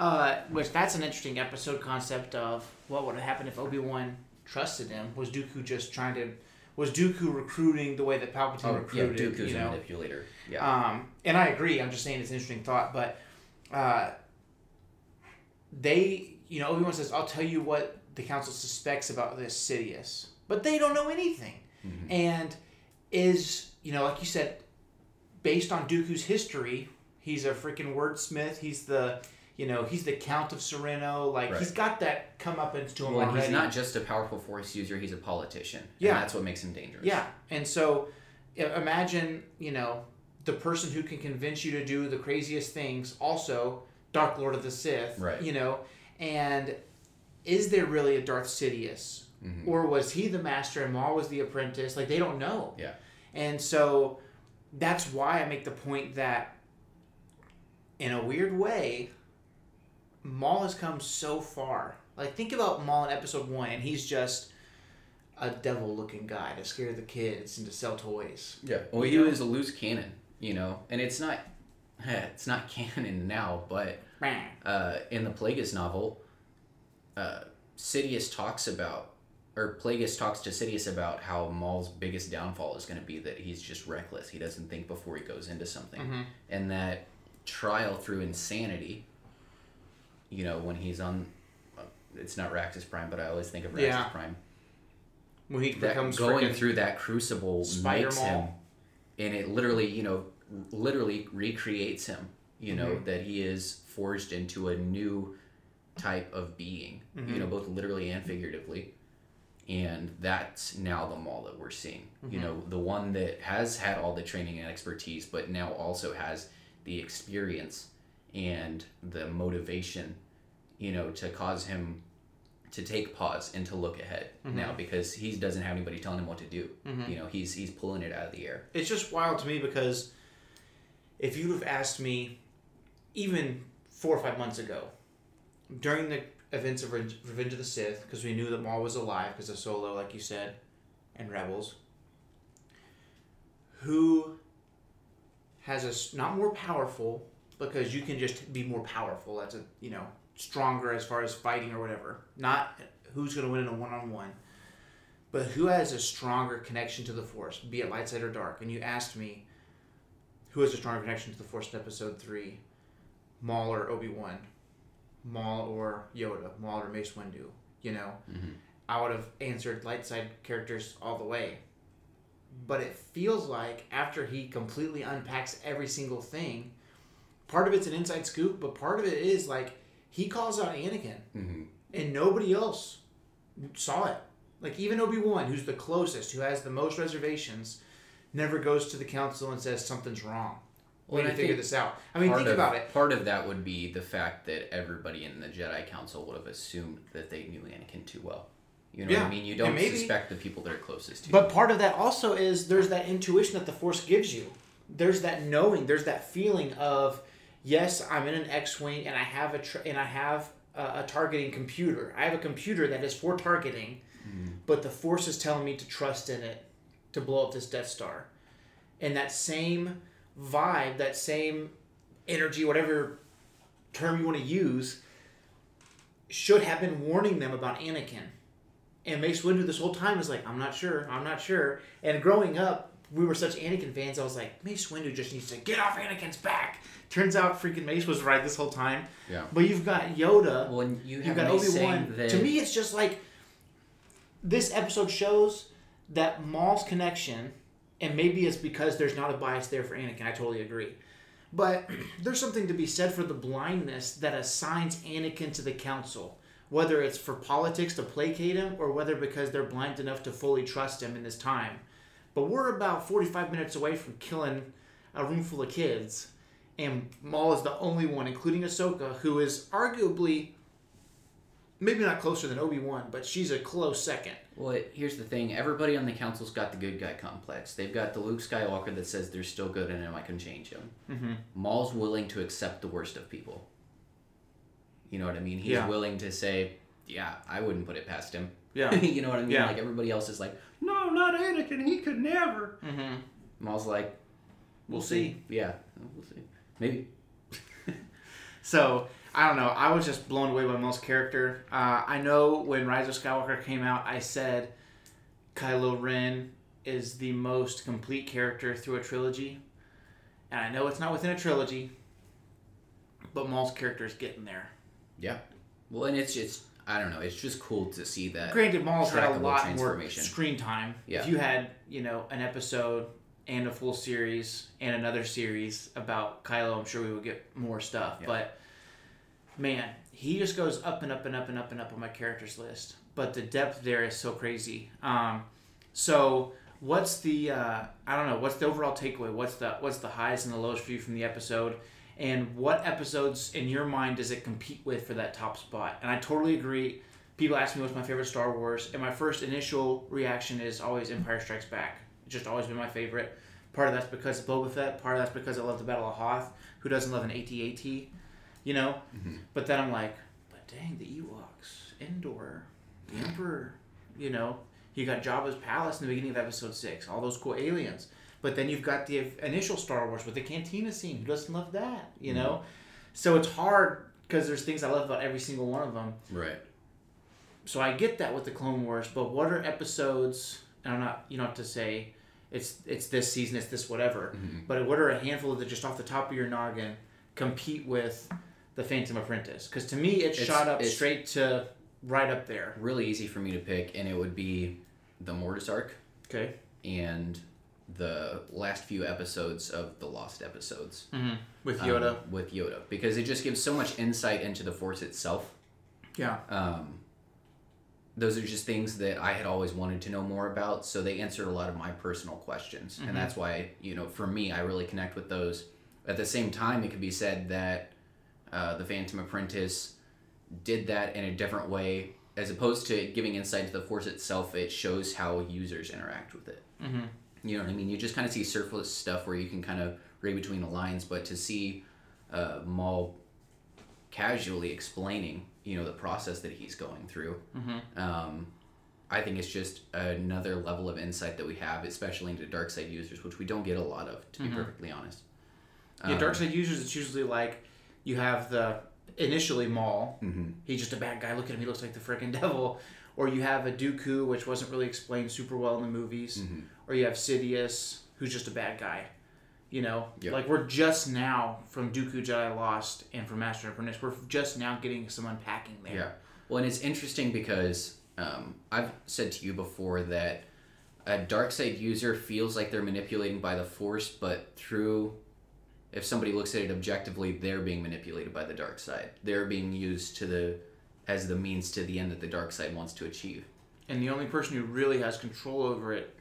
Uh, which that's an interesting episode concept of what would have happened if Obi Wan trusted him. Was Dooku just trying to? Was Dooku recruiting the way that Palpatine Oh, yeah, recruited? Dooku's you a manipulator. Yeah. Um, and I agree. I'm just saying it's an interesting thought, but uh, they, you know, Obi Wan says, "I'll tell you what the council suspects about this Sidious," but they don't know anything, Mhm. and is you know, like you said, based on Dooku's history, he's a freaking wordsmith. He's the you know, he's the Count of Serenno. Like Right. he's got that come up into him well, already. he's not just a powerful force user; he's a politician. Yeah. And that's what makes him dangerous. Yeah, and so imagine you know the person who can convince you to do the craziest things. Also, Dark Lord of the Sith. Right. You know, and is there really a Darth Sidious, Mhm. or was he the master and Maul was the apprentice? Like they don't know. Yeah. And so that's why I make the point that, in a weird way, Maul has come so far. Like think about Maul in Episode One, and he's just a devil-looking guy to scare the kids and to sell toys. Yeah. Well, he was a loose cannon, you know, and it's not, it's not canon now, but uh, in the Plagueis novel, uh, Sidious talks about, or Plagueis talks to Sidious about how Maul's biggest downfall is going to be that he's just reckless. He doesn't think before he goes into something, Mhm. and that trial through insanity. You know, when he's on, uh, it's not Raxus Prime, but I always think of Raxus Yeah. Prime. When he That becomes going through that crucible Spider makes Maul. him, and it literally, you know, literally recreates him. You know Mhm. that he is forged into a new type of being. You Mm-hmm. know, both literally and figuratively, and that's now the Maul that we're seeing. Mm-hmm. You know, the one that has had all the training and expertise, but now also has the experience and the motivation. You know, to cause him to take pause and to look ahead Mm-hmm. now because he doesn't have anybody telling him what to do. Mhm. You know, he's he's pulling it out of the air. it's just wild to me because if you'd have asked me even four or five months ago during the events of Revenge of the Sith because we knew that Maul was alive because of Solo like you said and Rebels who has a s- not more powerful because you can just be more powerful that's a you know stronger as far as fighting or whatever not who's going to win in a one-on-one but who has a stronger connection to the Force, be it light side or dark? And you asked me, who has a stronger connection to the Force in Episode Three, Maul or Obi Wan, Maul or Yoda, Maul or Mace Windu? You know, Mhm. I would have answered light side characters all the way. But it feels like after he completely unpacks every single thing, part of it's an inside scoop, but part of it is like he calls out Anakin Mm-hmm. and nobody else saw it. Like even Obi Wan, who's the closest, who has the most reservations, never goes to the council and says something's wrong. We Well, need to figure this out. I mean, think of, about it. Part of that would be the fact that everybody in the Jedi Council would have assumed that they knew Anakin too well. You know what I mean? You don't maybe- suspect the people that are closest to you. But part of that also is there's that intuition that the Force gives you. There's that knowing. There's that feeling of, yes, I'm in an X-wing and I have a tr- and I have a, a targeting computer. I have a computer that is for targeting, mm-hmm. but the Force is telling me to trust in it to blow up this Death Star. And that same vibe, that same energy, whatever term you want to use, should have been warning them about Anakin. And Mace Windu this whole time was like, I'm not sure, I'm not sure. And growing up, we were such Anakin fans. I was like, Mace Windu just needs to get off Anakin's back. Turns out, freaking Mace was right this whole time. Yeah. But you've got Yoda. well, and you You've got Obi Wan. that To me, it's just like this episode shows that Maul's connection, and maybe it's because there's not a bias there for Anakin. I totally agree. But there's something to be said for the blindness that assigns Anakin to the council, whether it's for politics to placate him or whether because they're blind enough to fully trust him in this time. But we're about 45 minutes away from killing a room full of kids, and Maul is the only one, including Ahsoka, who is arguably maybe not closer than Obi Wan, but she's a close second. Well, it, here's the thing. Everybody on the council's got the good guy complex. They've got the Luke Skywalker that says they're still good in him. I can change him. Mm-hmm. Maul's willing to accept the worst of people. You know what I mean? He's Yeah. willing to say, "Yeah, I wouldn't put it past him." Yeah. you know what I mean? Yeah. Like everybody else is like, "No, not Anakin. He could never." Mm-hmm. Maul's like, We'll see. Yeah, we'll see. Maybe. So I don't know. I was just blown away by Maul's character. Uh, I know when Rise of Skywalker came out, I said Kylo Ren is the most complete character through a trilogy, and I know it's not within a trilogy, but Maul's character is getting there. Yeah. Well, and it's just I don't know. It's just cool to see that. Granted, Maul's had a lot more screen time. Yeah. If you had, you know, an episode and a full series and another series about Kylo, I'm sure we will get more stuff. Yeah. But man, he just goes up and up and up and up and up on my characters list. But the depth there is so crazy. Um, so what's the uh, I don't know what's the overall takeaway? What's the what's the highs and the lows for you from the episode? And what episodes in your mind does it compete with for that top spot? And I totally agree. People ask me what's my favorite Star Wars, and my first initial reaction is always Empire Strikes Back. Just always been my favorite. Part of that's because of Boba Fett. Part of that's because I love the Battle of Hoth. Who doesn't love an AT-AT? You know. Mm-hmm. But then I'm like, but dang, the Ewoks, Endor, the Emperor. You know, you got Jabba's palace in the beginning of Episode Six. All those cool aliens. But then you've got the initial Star Wars with the cantina scene. Who doesn't love that? You know. Mm-hmm. So it's hard because there's things I love about every single one of them Right. so I get that with the Clone Wars, but what are episodes? And I'm not, you don't have to say it's it's this season, it's this whatever. Mm-hmm. But what are a handful that just off the top of your noggin compete with the Phantom Apprentice? Because to me, it It's- shot up straight to right up there. Really easy for me to pick, and it would be the Mortis arc Okay. and the last few episodes of the Lost episodes. Mm-hmm. With um, Yoda. with Yoda, because it just gives so much insight into the Force itself. yeah. Um, those are just things that I had always wanted to know more about. So they answered a lot of my personal questions, Mhm. and that's why you know for me I really connect with those. At the same time, it could be said that uh, the Phantom Apprentice did that in a different way, as opposed to giving insight to the Force itself. It shows how users interact with it. Mm-hmm. You know what I mean? You just kind of see surface stuff where you can kind of read between the lines, but to see uh, Maul casually explaining, you know, the process that he's going through, Mm-hmm. um, I think it's just another level of insight that we have, especially into dark side users, which we don't get a lot of, to be Mhm. perfectly honest. Yeah, Um, dark side users. It's usually like you have the initially Maul. mhm. He's just a bad guy. Look at him. He looks like the freaking devil. Or you have a Dooku, which wasn't really explained super well in the movies. Mhm. Or you have Sidious, who's just a bad guy. You know, Yep. like we're just now from Dooku Jedi Lost and from Master and Apprentice. We're just now getting some unpacking there. Yeah. Well, and it's interesting because um, I've said to you before that a dark side user feels like they're manipulating by the force, but through, if somebody looks at it objectively, they're being manipulated by the dark side. They're being used to the as the means to the end that the dark side wants to achieve. And the only person who really has control over it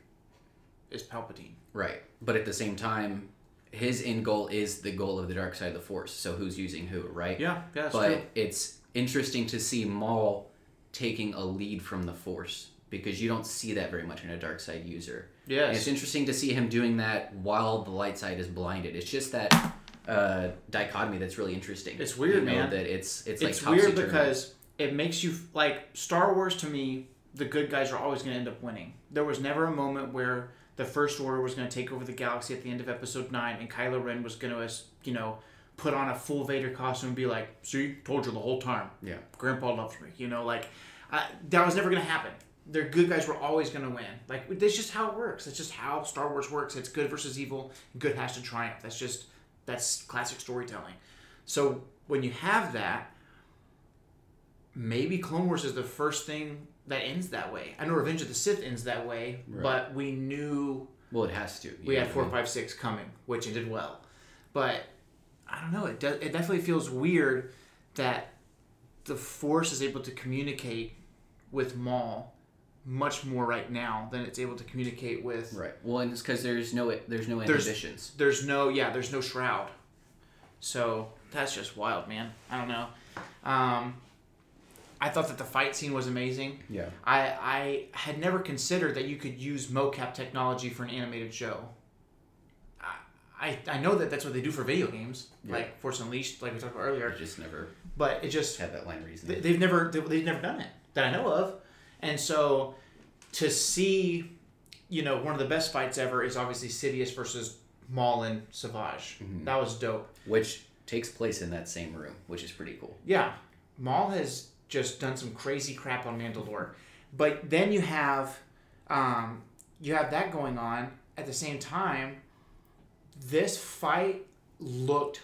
is Palpatine. Right. But at the same time, his end goal is the goal of the dark side of the force. So who's using who, right? Yeah, yeah, but true. it's interesting to see Maul taking a lead from the Force because you don't see that very much in a dark side user. Yeah, it's interesting to see him doing that while the light side is blinded. It's just that uh, dichotomy that's really interesting. It's weird, you know, man. That it's it's, it's like weird because it makes you like Star Wars to me. The good guys are always going to end up winning. There was never a moment where the First Order was going to take over the galaxy at the end of Episode Nine, and Kylo Ren was going to, you know, put on a full Vader costume and be like, "See, told you the whole time. Yeah. Grandpa loves me." You know, like uh, that was never going to happen. Their good guys were always going to win. Like that's just how it works. That's just how Star Wars works. It's good versus evil. Good has to triumph. That's just that's classic storytelling. So when you have that, maybe Clone Wars is the first thing that ends that way. I know Revenge of the Sith ends that way, Right. but we knew well, it has to. we had four, mean? five, six coming, which it did well. But I don't know. It does. It definitely feels weird that the Force is able to communicate with Maul much more right now than it's able to communicate with. Right. Well, and it's because there's no there's no There's- There's no yeah. There's no shroud. So that's just wild, man. I don't know. Um, I thought that the fight scene was amazing. Yeah. I I had never considered that you could use mocap technology for an animated show. I, I know that that's what they do for video games, Yeah. like Force Unleashed, like we talked about earlier. I just never But it just had that line reason. they- they've never they- they've never done it that I know of, and so to see, you know, one of the best fights ever is obviously Sidious versus Maul and Savage. Mhm. That was dope. Which takes place in that same room, which is pretty cool. Yeah, Maul has just done some crazy crap on Mandalore, but then you have, um, you have that going on at the same time. This fight looked.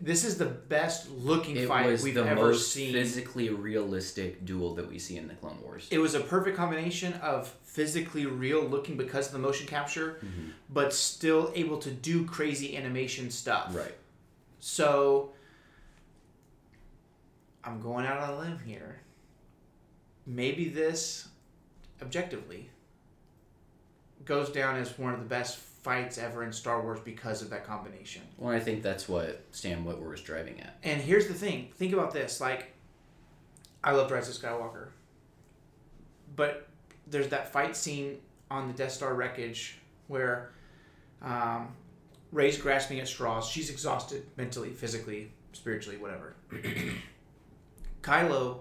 This is the best looking It fight we've the ever most seen. physically realistic duel that we see in the Clone Wars. it was a perfect combination of physically real looking because of the motion capture, Mhm. but still able to do crazy animation stuff. Right. So I'm going out on a limb here. Maybe this, objectively, goes down as one of the best fights ever in Star Wars because of that combination. Well, I think that's what Sam Witwer was driving at. And here's the thing think about this. Like, I loved Rise of Skywalker. But there's that fight scene on the Death Star wreckage where um, Rey's grasping at straws. She's exhausted mentally, physically, spiritually, whatever. Kylo,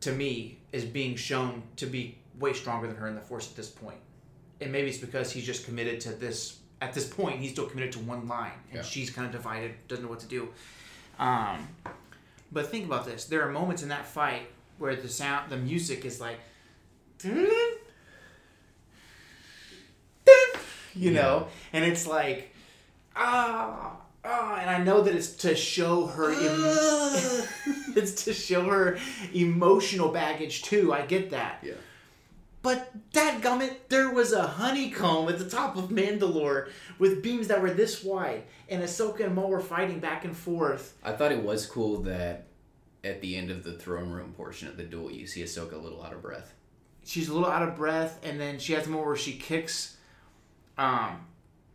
to me, is being shown to be way stronger than her in the Force at this point. And maybe it's because he's just committed to this. At this point, he's still committed to one line, and Yeah. she's kind of divided, doesn't know what to do. Um, but think about this: there are moments in that fight where the sound, the music is like, you know, and it's like, ah, ah, and I know that it's to show her, em- it's to show her emotional baggage too. I get that. Yeah. But dadgummit, there was a honeycomb at the top of Mandalore with beams that were this wide, and Ahsoka and Maul were fighting back and forth. I thought it was cool that at the end of the throne room portion of the duel, you see Ahsoka a little out of breath. She's a little out of breath, and then she has a moment where she kicks. Um,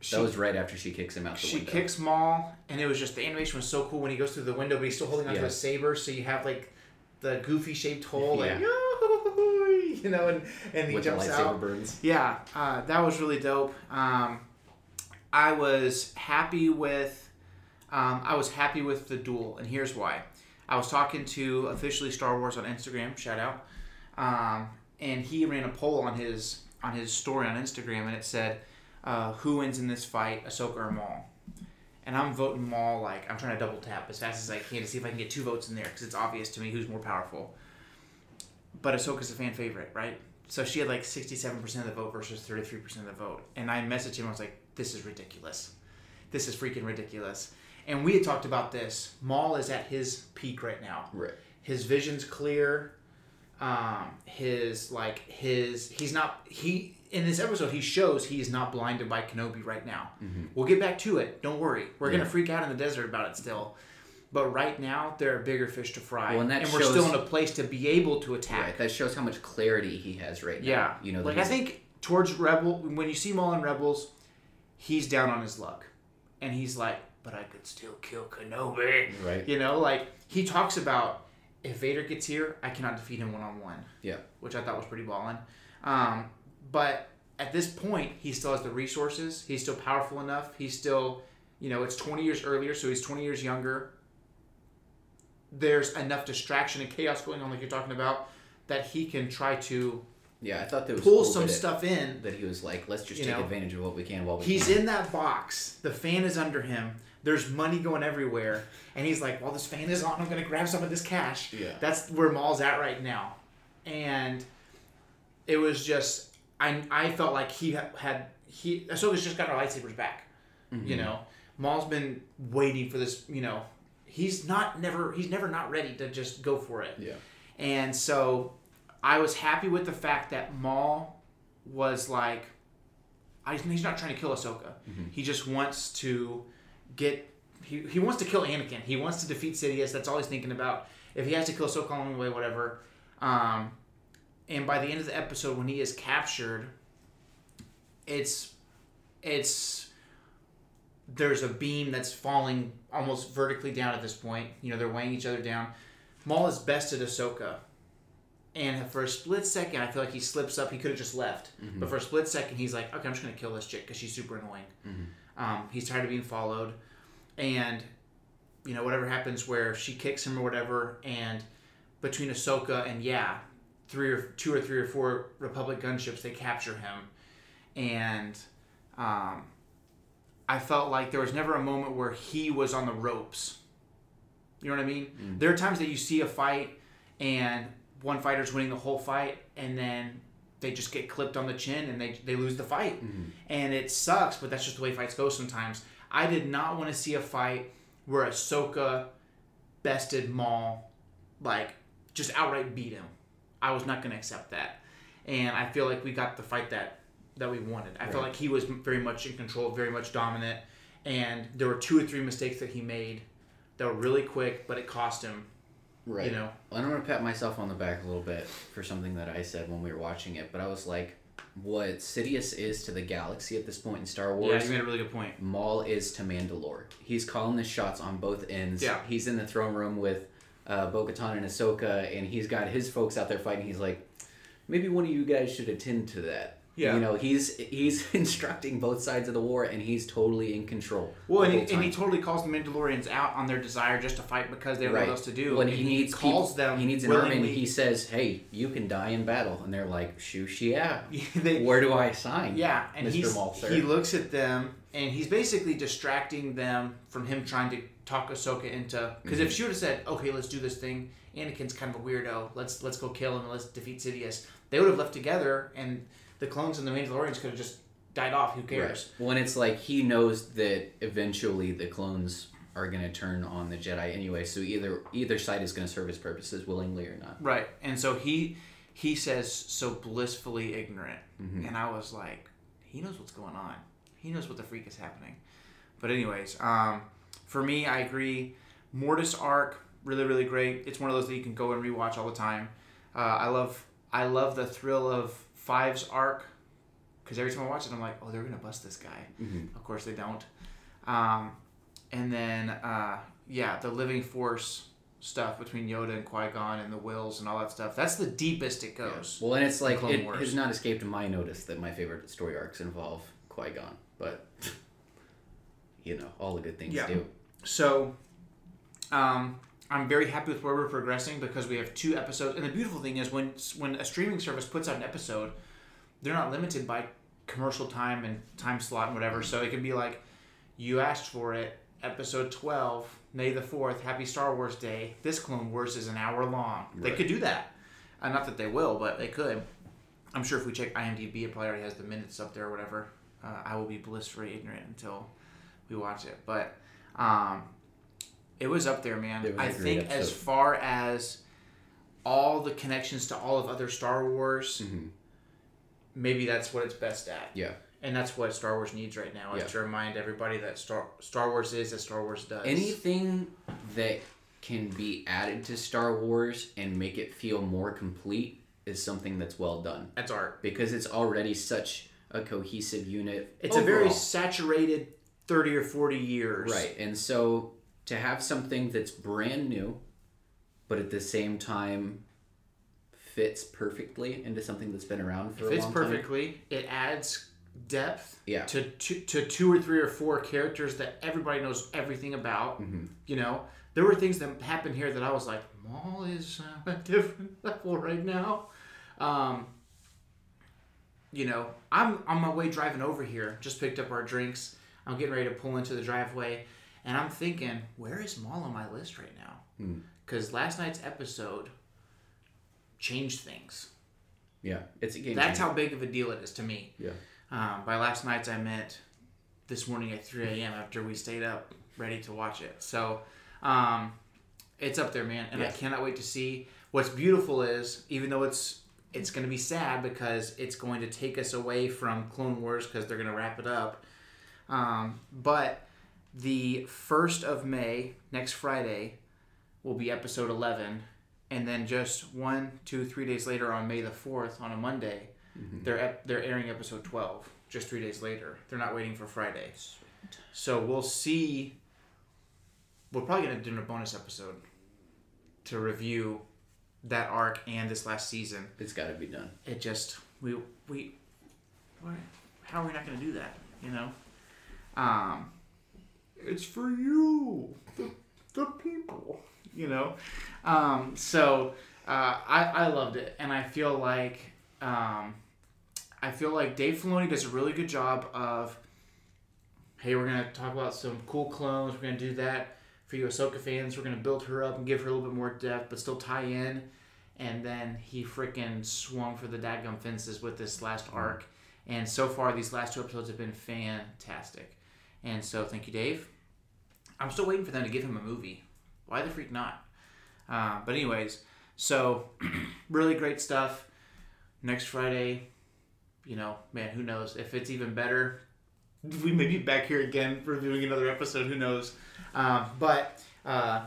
she, that was right after she kicks him out the she window. kicks Maul, and it was just the animation was so cool when he goes through the window, but he's still holding onto Yeah. a saber, so you have like the goofy shaped hole, like you know, and and he with jumps out. burns. Yeah, uh, that was really dope. Um, I was happy with, um, I was happy with the duel, and here's why. I was talking to officially Star Wars on Instagram, shout out, um, and he ran a poll on his on his story on Instagram, and it said, uh, "Who wins in this fight, Ahsoka or Maul?" And I'm voting Maul. Like I'm trying to double tap as fast as I can to see if I can get two votes in there because it's obvious to me who's more powerful. But Ahsoka's a fan favorite, right? So she had like 67% of the vote versus 33% of the vote. And I messaged him, I was like, this is ridiculous. This is freaking ridiculous. And we had talked about this. Maul is at his peak right now. Right. His vision's clear. Um, his, like, his, he's not, he, in this episode, he shows he is not blinded by Kenobi right now. We'll get back to it. Don't worry. We're gonna freak out in the desert about it still. But right now, there are bigger fish to fry. Well, and that we're still in a place to be able to attack. Right. That shows how much clarity he has right now. Yeah, You know, like I think towards Rebel, when you see Maul in Rebels, he's down on his luck, and he's like, "But I could still kill Kenobi." Right. You know, like he talks about if Vader gets here, I cannot defeat him one on one. Yeah. which I thought was pretty ballin'. Um, but at this point, he still has the resources. He's still powerful enough. He's still, you know, it's twenty years earlier, so he's twenty years younger. There's enough distraction and chaos going on, like you're talking about, that he can try to Yeah, I thought that was pull cool some that stuff in. that he was like, let's just take know, advantage of what we can while we He's can. in that box. The fan is under him. There's money going everywhere, and he's like, "While this fan is on, I'm gonna grab some of this cash." Yeah. That's where Maul's at right now, and it was just I I felt like he had he Ahsoka's just got our lightsabers back. You know, Maul's been waiting for this. You know, he's not never he's never not ready to just go for it. Yeah. And so I was happy with the fact that Maul was like, I, he's not trying to kill Ahsoka. He just wants to get, he, he wants to kill Anakin. He wants to defeat Sidious. That's all he's thinking about. If he has to kill Ahsoka along the way, whatever. Um, and by the end of the episode, when he is captured, it's, it's, there's a beam that's falling almost vertically down at this point. You know, they're weighing each other down. Maul has bested Ahsoka And for a split second, I feel like he slips up. He could have just left, Mm-hmm. but for a split second, he's like, "Okay, I'm just gonna kill this chick because she's super annoying." Mm-hmm. Um, he's tired of being followed, and you know whatever happens where she kicks him or whatever, and between Ahsoka and yeah, three or two or three or four Republic gunships, they capture him, and um, I felt like there was never a moment where he was on the ropes. You know what I mean? There are times that you see a fight and one fighter's winning the whole fight, and then they just get clipped on the chin and they, they lose the fight. And it sucks, but that's just the way fights go sometimes. I did not want to see a fight where Ahsoka bested Maul, like, just outright beat him. I was not going to accept that. And I feel like we got the fight that that we wanted. I felt like he was very much in control, very much dominant, and there were two or three mistakes that he made that were really quick, but it cost him. Right. You know, Well, I'm gonna pat myself on the back a little bit for something that I said when we were watching it, but I was like, what Sidious is to the galaxy at this point in Star Wars. yeah, you made a really good point. Maul is to Mandalore. He's calling the shots on both ends. Yeah. He's in the throne room with uh, Bo-Katan and Ahsoka, and he's got his folks out there fighting. He's like, maybe one of you guys should attend to that. Yeah. You know, he's he's instructing both sides of the war, and he's totally in control. Well, and he, and he totally calls the Mandalorians out on their desire just to fight because they have Right. nothing else to do. When and he needs calls people- them. he needs an army, and he says, "Hey, you can die in battle," and they're like, "Shoosh, yeah. they, Where do I sign?" Yeah, and Mr. he looks at them and he's basically distracting them from him trying to talk Ahsoka into. Because Mm-hmm. if she would have said, "Okay, let's do this thing," Anakin's kind of a weirdo. Let's let's go kill him and let's defeat Sidious. They would have left together, and the clones and the Mandalorians could have just died off. Who cares? When it's like he knows that eventually the clones are gonna turn on the Jedi anyway, so either either side is gonna serve his purposes willingly or not. Right. And so he he says so blissfully ignorant, Mm-hmm. and I was like, he knows what's going on. He knows what the freak is happening. But anyways, um, for me, I agree. Mortis arc really really great. It's one of those that you can go and rewatch all the time. Uh, I love I love the thrill of Five's arc because every time I watch it, I'm like, oh, they're gonna bust this guy. Mm-hmm. Of course they don't. Um, and then uh, yeah, the Living Force stuff between Yoda and Qui Gon and the wills and all that stuff. That's the deepest it goes. Well, and it's like it Wars. has not escaped my notice that my favorite story arcs involve Qui Gon, but you know all the good things Yeah. do. So, um, I'm very happy with where we're progressing because we have two episodes. And the beautiful thing is when when a streaming service puts out an episode, they're not limited by commercial time and time slot and whatever. So it can be like, you asked for it, episode 12, May the 4th, Happy Star Wars Day. This Clone Wars is an hour long. They could do that. Uh, not that they will, but they could. I'm sure if we check IMDb, it probably already has the minutes up there or whatever. Uh, I will be blissfully ignorant until we watch it. But um, it was up there, man. I was I a great think as far as all the connections to all of other Star Wars, Mhm. maybe that's what it's best at. Yeah. And that's what Star Wars needs right now is Yeah. to remind everybody that Star Star Wars is as Star Wars does. Anything that can be added to Star Wars and make it feel more complete is something that's well done that's art. because it's already such a cohesive unit. It's a very saturated thirty or forty years. Right. And so to have something that's brand new, but at the same time fits perfectly into something that's been around for a Fits long time. perfectly. It adds depth Yeah. to, to to two or three or four characters that everybody knows everything about. Mm-hmm. You know, there were things that happened here that I was like, Maul is uh, a different level right now. Um, you know, I'm on my way driving over here. Just picked up our drinks. I'm getting ready to pull into the driveway, and I'm thinking, where is Maul on my list right now? Hmm. Because last night's episode changed things. Yeah. It's a game. That's changer. how big of a deal it is to me. Yeah. Um, by last night's, I meant this morning at 3 a.m. after we stayed up ready to watch it. So um, it's up there, man, and I cannot wait to see. What's beautiful is, even though it's it's going to be sad because it's going to take us away from Clone Wars because they're going to wrap it up. Um, but the first of May, next Friday, will be episode 11, and then just one, two, three days later on May the 4th, on a Monday, they're ep- they're airing episode 12 just three days later. They're not waiting for Friday. So we'll see. We're probably gonna do a bonus episode to review that arc and this last season. It's got to be done. It just we we what, how are we not going to do that? You know, um, it's for you, the, the people. You know, um, so uh, I I loved it, and I feel like um, I feel like Dave Filoni does a really good job of. Hey, we're gonna talk about some cool clones. We're gonna do that for you Ahsoka fans. We're gonna build her up and give her a little bit more depth, but still tie in. And then he freaking swung for the dadgum fences with this last arc. And so far, these last two episodes have been fantastic. And so, thank you, Dave. I'm still waiting for them to give him a movie. Why the freak not? Uh, but anyways, so really great stuff. Next Friday, you know, man, who knows if it's even better? We may be back here again reviewing another episode. Who knows? Um, but uh,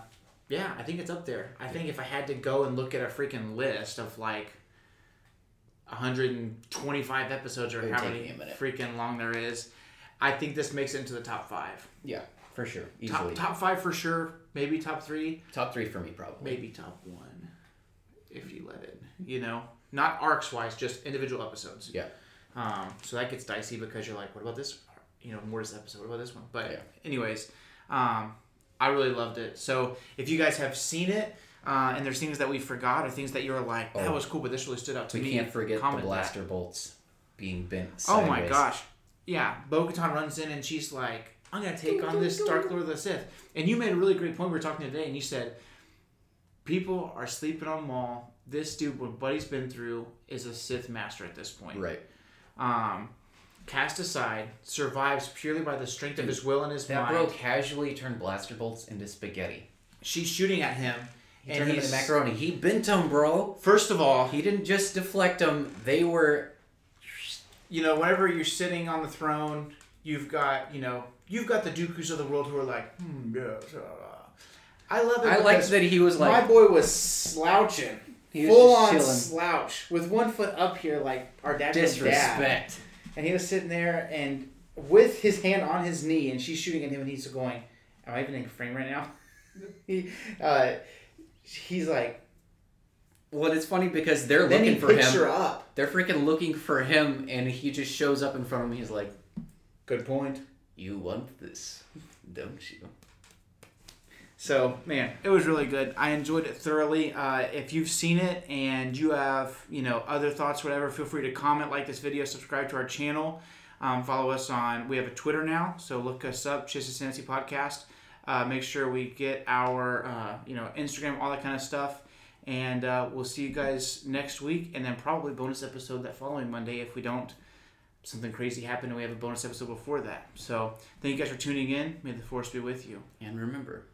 yeah, I think it's up there. I think if I had to go and look at a freaking list of like 125 episodes or how many me a minute. freaking long there is, I think this makes it into the top five. Yeah, for sure. Top, Easily. top five for sure. Maybe top three. Top three for me, probably. Maybe top one, if you let it. You know, not arcs wise, just individual episodes. Yeah. Um, so that gets dicey because you're like, what about this? You know, more this episode. What about this one? But Yeah. anyways, um, I really loved it. So if you guys have seen it. Uh, and there's things that we forgot or things that you were like, that Oh. was cool, but this really stood out to We me. can't forget the Comment that. blaster bolts being bent. Oh my gosh. Yeah, Bo Katan runs in and she's like, I'm going to take on this Dark Lord of the Sith. And you made a really great point. We were talking today, and you said, People are sleeping on Maul. This dude, what Buddy's been through, is a Sith master at this point. Right. Um, cast aside, survives purely by the strength of his will and his That mind. bro casually turned blaster bolts into spaghetti. She's shooting at him. He and turned them he's, into macaroni. He bent them, bro. First of all, He didn't just deflect them. They were. You know, whenever you're sitting on the throne, you've got, you know, you've got the Dooku's of the world who are like, hmm, yes. Uh. I love it. I like that he was like my boy was slouching, He was full on chilling. slouch, with one foot up here, like our dad. Disrespect. And he was sitting there and with his hand on his knee, and she's shooting at him, and he's going, "Am I even in frame right now?" he, uh, he's like, Well, it's funny because they're then looking he for picks him. her up. They're freaking looking for him, and he just shows up in front of him. He's like, Good point. "You want this, don't you?" So man, it was really good. I enjoyed it thoroughly. Uh, if you've seen it and you have you know other thoughts, whatever, feel free to comment, like this video, subscribe to our channel, um, follow us on. We have a Twitter now, so look us up, Chis Fantasy Podcast. Uh, make sure we get our uh, you know Instagram, all that kind of stuff, and uh, we'll see you guys next week, and then probably bonus episode that following Monday if we don't something crazy happen and we have a bonus episode before that. So thank you guys for tuning in. May the force be with you. And remember,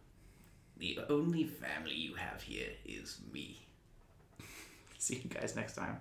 the only family you have here is me. See you guys next time.